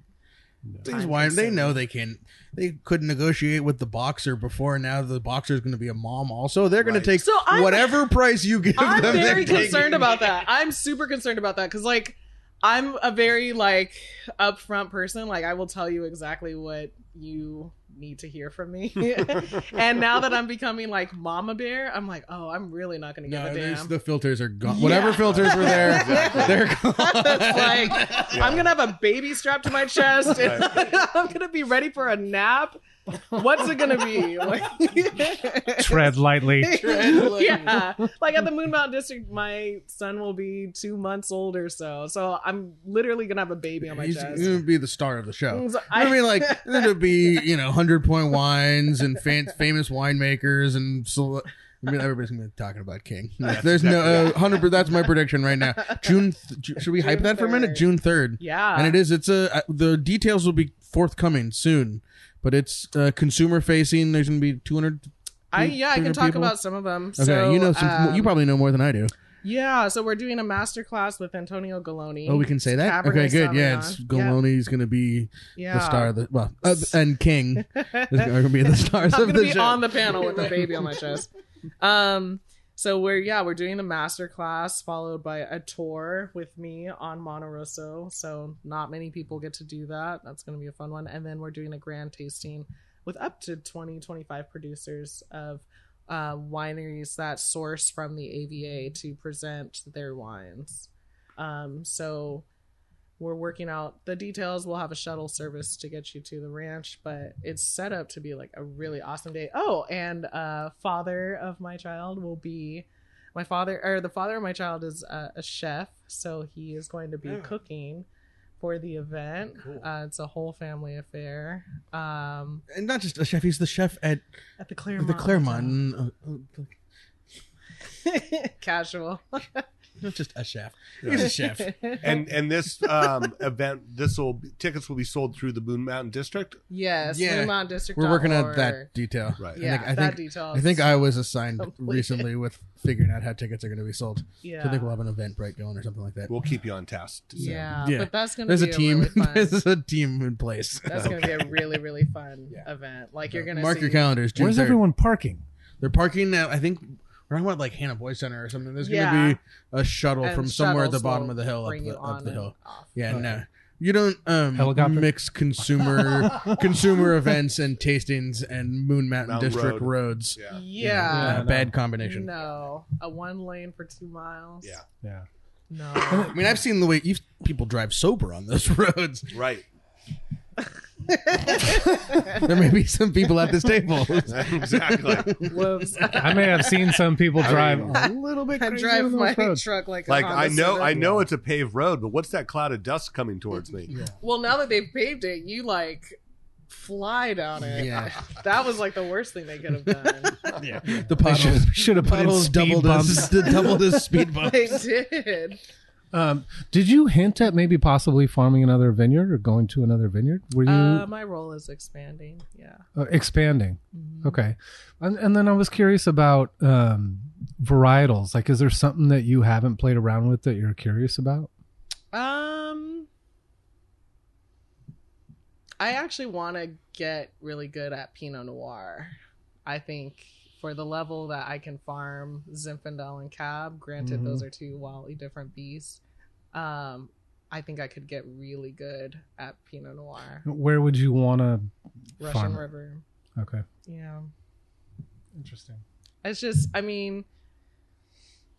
Things time why they know they can they could negotiate with the boxer before now the boxer is going to be a mom also they're going Right. to take So I'm- whatever (laughs) price you give I'm them very they're concerned taking. about that. I'm super concerned about that because, like, I'm a very like upfront person. Like, I will tell you exactly what you need to hear from me. (laughs) and now that I'm becoming like Mama Bear, I'm like, oh, I'm really not going to give no a damn. the filters are gone Yeah. whatever filters were there (laughs) they're gone (laughs) it's like I'm gonna have a baby strapped to my chest, and I'm gonna be ready for a nap. (laughs) What's it gonna be? (laughs) Like, (laughs) Tread lightly. yeah, like at the Moon Mountain District, my son will be two months old or so. So I'm literally gonna have a baby on my He's chest. going to be the star of the show. So I, mean, like it'll be you know hundred point wines and fan- famous winemakers and so. I mean, everybody's gonna be talking about King. There's no uh, hundred. That's my prediction right now. June. Th- Ju- should we hype June that for a minute? June third. yeah, and it is. It's a. uh, The details will be forthcoming soon, but it's uh, consumer facing. There's gonna be two hundred. I yeah, I can 200 talk people? about some of them. Okay, so, you know some. um, you probably know more than I do. yeah. So we're doing a master class with Antonio Galloni. Oh, we can say that. Cabernet Okay, good. Yeah, it's Sauvignon. Galloni's gonna be Yeah. the star of the well, uh, (laughs) and King is gonna be the stars I'm of gonna the be show. on the panel with a baby on my chest. (laughs) Um, so we're yeah we're doing the master class followed by a tour with me on Monte Rosso. So not many people get to do that. That's gonna be a fun one. And then we're doing a grand tasting with up to 20, 25 producers of uh, wineries that source from the AVA to present their wines. Um, so we're working out the details. We'll have a shuttle service to get you to the ranch, but it's set up to be like a really awesome day. Oh, and uh, father of my child will be my father, or the father of my child is uh, a chef, so he is going to be cooking for the event. Uh, it's a whole family affair um, and not just a chef. He's the chef at at the Claremont. the Claremont. Uh, uh, (laughs) Casual. (laughs) (laughs) not just a chef. He's a chef. (laughs) and and this um, event, this will tickets will be sold through the Moon Mountain District. yes, Yeah. Fremont District. We're working on that detail. Right. Yeah, I think, I that think, detail. I think I was assigned (laughs) completed. recently with figuring out how tickets are going to be sold. Yeah. So I think we'll have an Eventbrite going or something like that. We'll keep you on task. So. Yeah, Yeah. but that's gonna There's be a team. really fun. There's a team in place. That's gonna be a really really fun Yeah. event. Like you're gonna Mark see, your calendars. June Where's 3rd. everyone parking? They're parking now. I think we're talking about like Hanna Boy Center or something. There's Yeah. going to be a shuttle and from somewhere at the bottom of the hill up the, up the hill. off. Yeah, no. You don't um, Helicopter? mix consumer (laughs) consumer events and tastings and Moon Mountain, Mountain District Road. roads. Yeah. Yeah. Uh, no. Bad combination. No, a one lane for two miles. Yeah. Yeah. No. I mean, I've seen the way you people drive sober on those (laughs) roads. Right. (laughs) There may be some people at this table. (laughs) exactly. Whoops. I may have seen some people drive mean- a little bit I drive my those roads. truck like Like Honda I know, I know it's a paved road, but what's that cloud of dust coming towards me? Well, now that they've paved it, you like fly down it. Yeah. (laughs) That was like the worst thing they could have done. The They potholes, should, should have put in potholes speed doubled bumps. his, doubled his speed bumps. they did. Um, did you hint at maybe possibly farming another vineyard or going to another vineyard? Were you Uh, my role is expanding. Yeah. uh, expanding? Mhm. Okay, and, and then I was curious about um, varietals. Like, is there something that you haven't played around with that you're curious about? Um, I actually want to get really good at Pinot Noir. I think for the level that I can farm Zinfandel and Cab, granted Mhm. those are two wildly different beasts. Um, I think I could get really good at Pinot Noir. Where would you want to? Russian Farm. River. Okay, Yeah. interesting. It's just, I mean,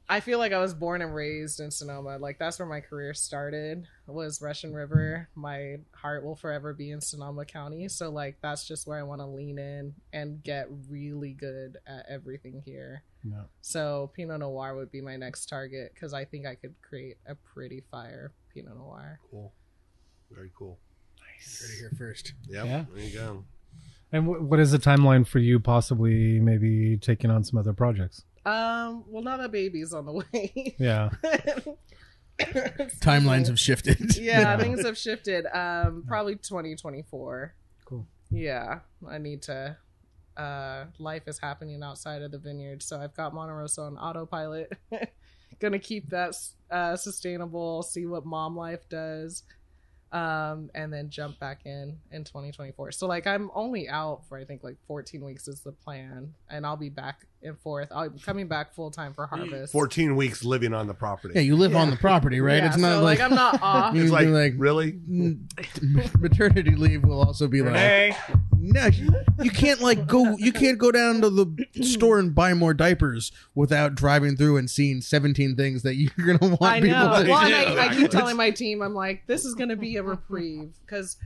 I feel like I was born and raised in Sonoma. Like that's where my career started. Was Russian River. My heart will forever be in Sonoma County. So like that's just where I want to lean in and get really good at everything here. No. So Pinot Noir would be my next target because I think I could create a pretty fire Pinot Noir. Cool. Very cool. Heard it here first. Yep. Yeah. There you go. And what is the timeline for you possibly maybe taking on some other projects? Um, well, now that baby's on the (laughs) way. Yeah. Timelines have shifted. (laughs) yeah, Yeah. things have shifted. Um, probably 2024. Cool. Yeah, I need to. Uh, life is happening outside of the vineyard, so I've got Monte Rosso on autopilot. (laughs) Gonna keep that uh, sustainable. See what mom life does. um, and then jump back in in 2024. So like I'm only out for I think like 14 weeks is the plan, and I'll be back and forth. I'll be coming back full time for harvest. 14 weeks living on the property. Yeah, you live on the property, right? Yeah, it's not so, like, I'm not (laughs) off. You'd It's be like, like- really? (laughs) maternity leave will also be like Hey. no you can't like go you can't go down to the store and buy more diapers without driving through and seeing 17 things that you're gonna want I people know. to Well, and. I, I keep (laughs) telling my team, I'm like, this is going to be a reprieve because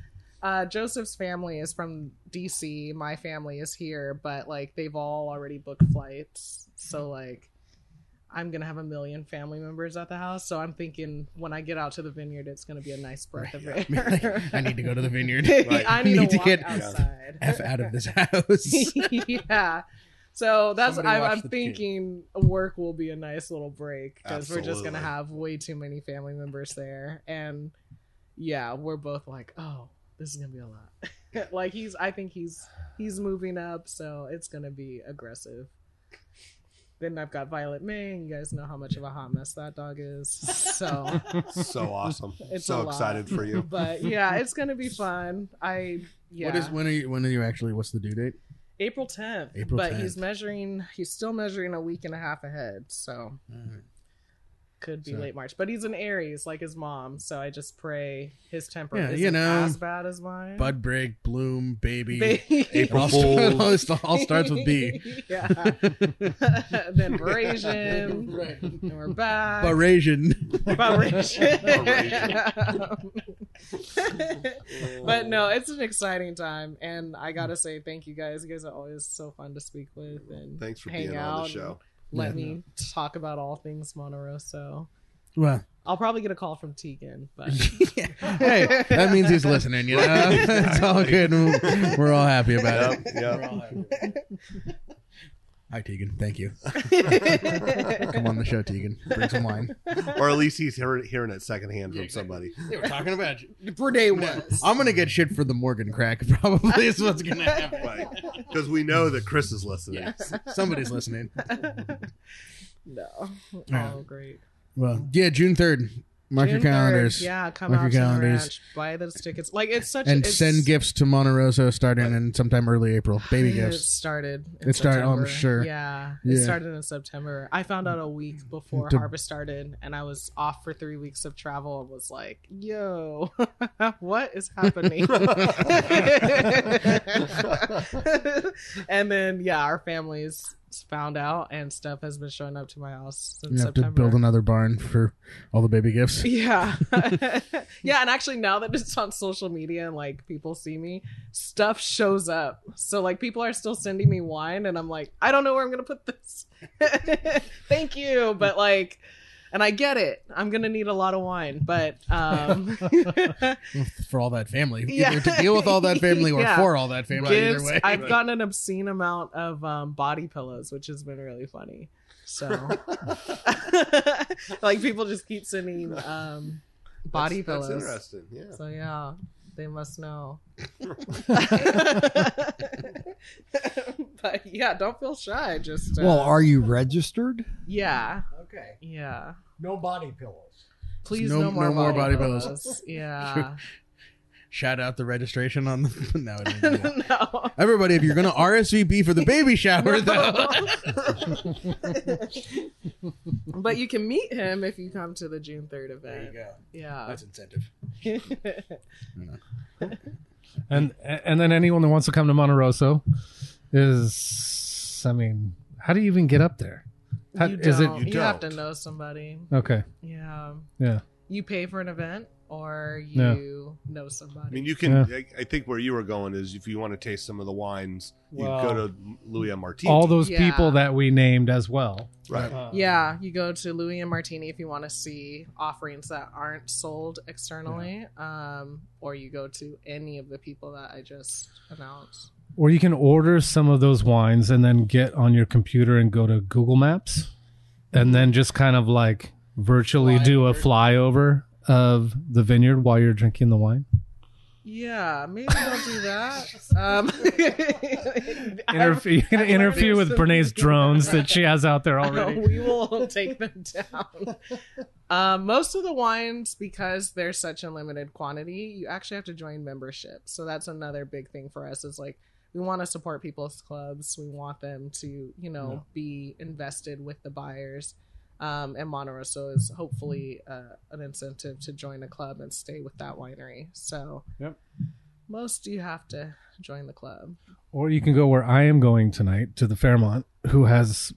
uh, Joseph's family is from DC. My family is here, but like they've all already booked flights. So like, I'm gonna have a million family members at the house. So I'm thinking when I get out to the vineyard, it's gonna be a nice breath of air. (laughs) I need to go to the vineyard (laughs) I need, (laughs) Need to, to walk get- outside. f out of this house yeah. So that's Somebody I'm, I'm the kid. thinking work will be a nice little break because we're just gonna have way too many family members there, and yeah, we're both like, oh, this is gonna be a lot. (laughs) like he's, I think he's he's moving up, so it's gonna be aggressive. Then I've got Violet May, you guys know how much of a hot mess that dog is. So (laughs) So awesome. (laughs) it's a so lot. excited for you. But yeah, it's gonna be fun. I yeah. what is when are you when are you actually what's the due date April 10th. April but 10th. he's measuring, he's still measuring a week and a half ahead. So could be So- late March. But he's an Aries like his mom. So I just pray his temper Yeah, isn't you know, as bad as mine. bud break bloom baby (laughs) Ba- April Fool. (laughs) start- all starts with b (laughs) yeah. then veraison. Right. And we're back. veraison. veraison. but no, it's an exciting time. And I got to say, thank you guys. You guys are always so fun to speak with and Thanks for hang being out on the and show. Let Yeah. me talk about all things Monte Rosso. well I'll probably get a call from Tegan, but (laughs) hey that means he's listening you know (laughs) it's all good we're all happy about it Yep. Hi tegan thank you (laughs) come on the show tegan bring some wine or at least he's hearing, hearing it secondhand from somebody. they were talking about you Brenae was. i'm gonna get shit for the morgan crack (laughs) probably is what's gonna happen Right. Because we know that Chris is listening. yes somebody's listening (laughs) No. Yeah. Oh, great. well yeah june 3rd mark your June 3rd, calendars Yeah, come Mark out your to the calendars. ranch, buy those tickets. Like it's such and it's, send gifts to Monte Rosso starting in sometime early april (sighs) baby It gifts started. In It started- oh, I'm September. sure. Yeah, it Yeah. started in September. I found out a week before To- harvest started, and I was off for three weeks of travel. and was like, "Yo, (laughs) what is happening?" (laughs) (laughs) and then, yeah, our families found out, and stuff has been showing up to my house since you have September. to build another barn for all the baby gifts (laughs) Yeah. (laughs) (laughs) yeah, and actually now that it's on social media and like people see me, stuff shows up. So like people are still sending me wine and I'm like, I don't know where I'm going to put this. Thank you, but like and I get it. I'm going to need a lot of wine, but um (laughs) for all that family (laughs) Yeah. either (laughs) to deal with all that family or Yeah. for all that family gifts, either way I've gotten an obscene amount of um body pillows, which has been really funny. So like people just keep sending um body That's- pillows. That's interesting. Yeah. So yeah, they must know. but yeah, don't feel shy. Just uh, Well, are you registered? yeah, Okay. yeah. No body pillows. Please No- no, more no more body, body pillows. pillows. (laughs) Yeah. (laughs) shout out the registration on the (laughs) no, I don't do that. no. everybody if you're gonna rsvp for the baby shower though but you can meet him if you come to the June third event. go Yeah. that's incentive and and then anyone that wants to come to Monte Rosso is, I mean, how do you even get up there? How, you is it don't. You have to don't. know somebody. okay? Yeah. Yeah, You pay for an event or Yeah. you know somebody. I mean, you can. Yeah. I, I think where you were going is if you want to taste some of the wines, you go to Louis M. Martini. all those Yeah. people that we named as well. right. Uh, Yeah, you go to Louis M. Martini if you want to see offerings that aren't sold externally, um, or you go to any of the people that I just announced. Or you can order some of those wines and then get on your computer and go to Google Maps and then just kind of like virtually do a flyover of the vineyard while you're drinking the wine. Yeah, maybe I'll do that. (laughs) Um, Interview, you can I've interview with some- Brenae's (laughs) drones that she has out there already. (laughs) we will take them down. Um, most of the wines, because they're such a limited quantity, you actually have to join membership. So that's another big thing for us. Is like we want to support people's clubs. We want them to, you know, be invested with the buyers. Um, and Monte Rosso is hopefully uh, an incentive to join a club and stay with that winery. So, Yep. most you have to join the club. Or you can go where I am going tonight to the Fairmont, who has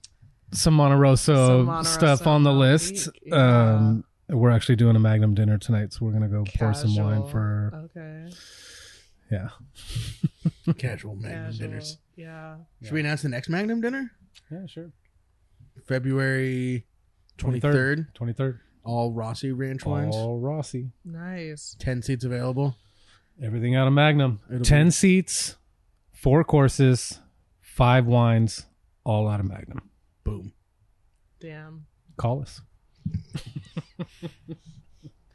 some Monte Rosso Some Monte stuff on the list. Yeah. Um, we're actually doing a Magnum dinner tonight, so we're gonna go pour some wine for Okay. yeah. (laughs) (laughs) Casual Magnum Casual. dinners. Yeah. Should we announce the next Magnum dinner? Yeah, sure. February 23rd. Twenty third. All Rossi Ranch wines. All Rossi. Nice. 10 seats available. Everything out of Magnum. It'll Ten be- seats, four courses, five wines, all out of Magnum. Boom. Damn. Call us. (laughs)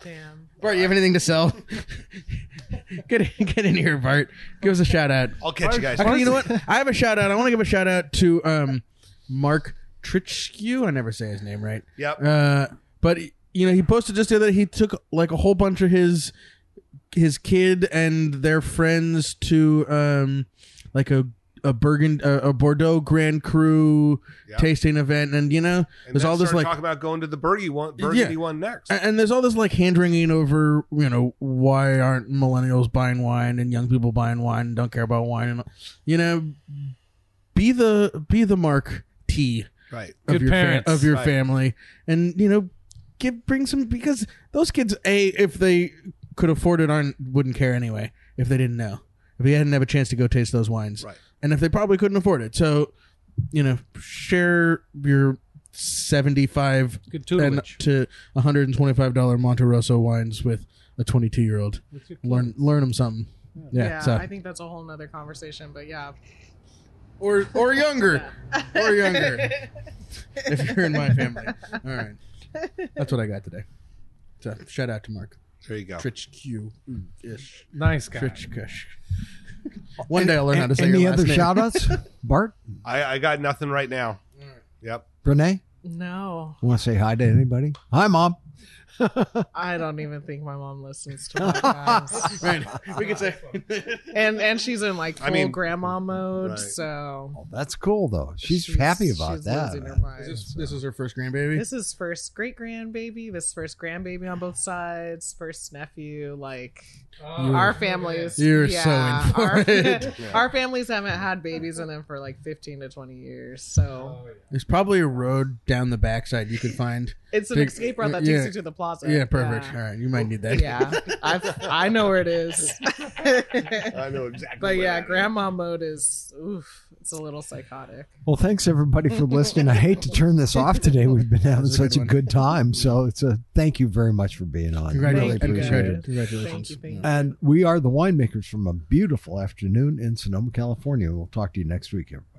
Damn. Bart, you have anything to sell? (laughs) get, get in here, Bart. Give us a shout out. I'll catch you guys. Actually, you know what? I have a shout out. I want to give a shout out to um, Mark Trichskew. I never say his name right. Yep. Uh, but you know, he posted just the other. He took like a whole bunch of his his kid and their friends to um, like a a Burgund a, a Bordeaux Grand Cru Yeah. tasting event, and you know, And there's then all this start like talking about going to the Burgundy one, Burgundy one next. and, and there's all this like hand wringing over, you know, why aren't millennials buying wine and young people buying wine and don't care about wine and you know, be the be the Mark T right. of Good your fa- parents. of your Right. family and you know, give bring some because those kids a if they could afford it aren't wouldn't care anyway if they didn't know if they hadn't have a chance to go taste those wines Right. And if they probably couldn't afford it so you know share your 75 Good and tutelage. to $125 Monte Rosso wines with a 22 year old. Learn learn them something. Yeah. Yeah, so I think that's a whole nother conversation, but yeah. or or younger, (laughs) or younger. (laughs) if you're in my family. All right. That's what I got today. So shout out to Mark. There you go. Trich Q ish. nice guy. Trich Kush. (laughs) One day I'll learn how to say Any your last other name. shout outs? (laughs) Bart? I, I got nothing right now. Yep. Renee? No, Want to say hi to anybody? Hi, Mom. I don't even think my mom listens to (laughs) podcasts. Right. We could say and and she's in like full I mean- grandma mode, Right. so oh, That's cool, though. She's, happy about she's that. losing her man. mind. this, this is her first grandbaby. This is first great grandbaby. This first grandbaby on both sides. First nephew. Like oh. our families. You're yeah, so in (laughs) our, it. our families (laughs) haven't had babies in them for like fifteen to twenty years. So There's probably a road down the backside you could find. it's an Big- escape route that yeah. takes you to the plaza. Yeah, perfect. Yeah. All right, you might need that. Yeah, I've, I know where it is. (laughs) I know exactly. but where yeah, that is. grandma mode is oof. It's a little psychotic. Well, thanks everybody for listening. I hate to turn this off today. We've been having That's a good such a good time. So it's a thank you very much for being on. Really Congratulations. Thank you, appreciate it. Congratulations. Thank you, thank you. And we are the winemakers from a beautiful afternoon in Sonoma, California. We'll talk to you next week, everybody.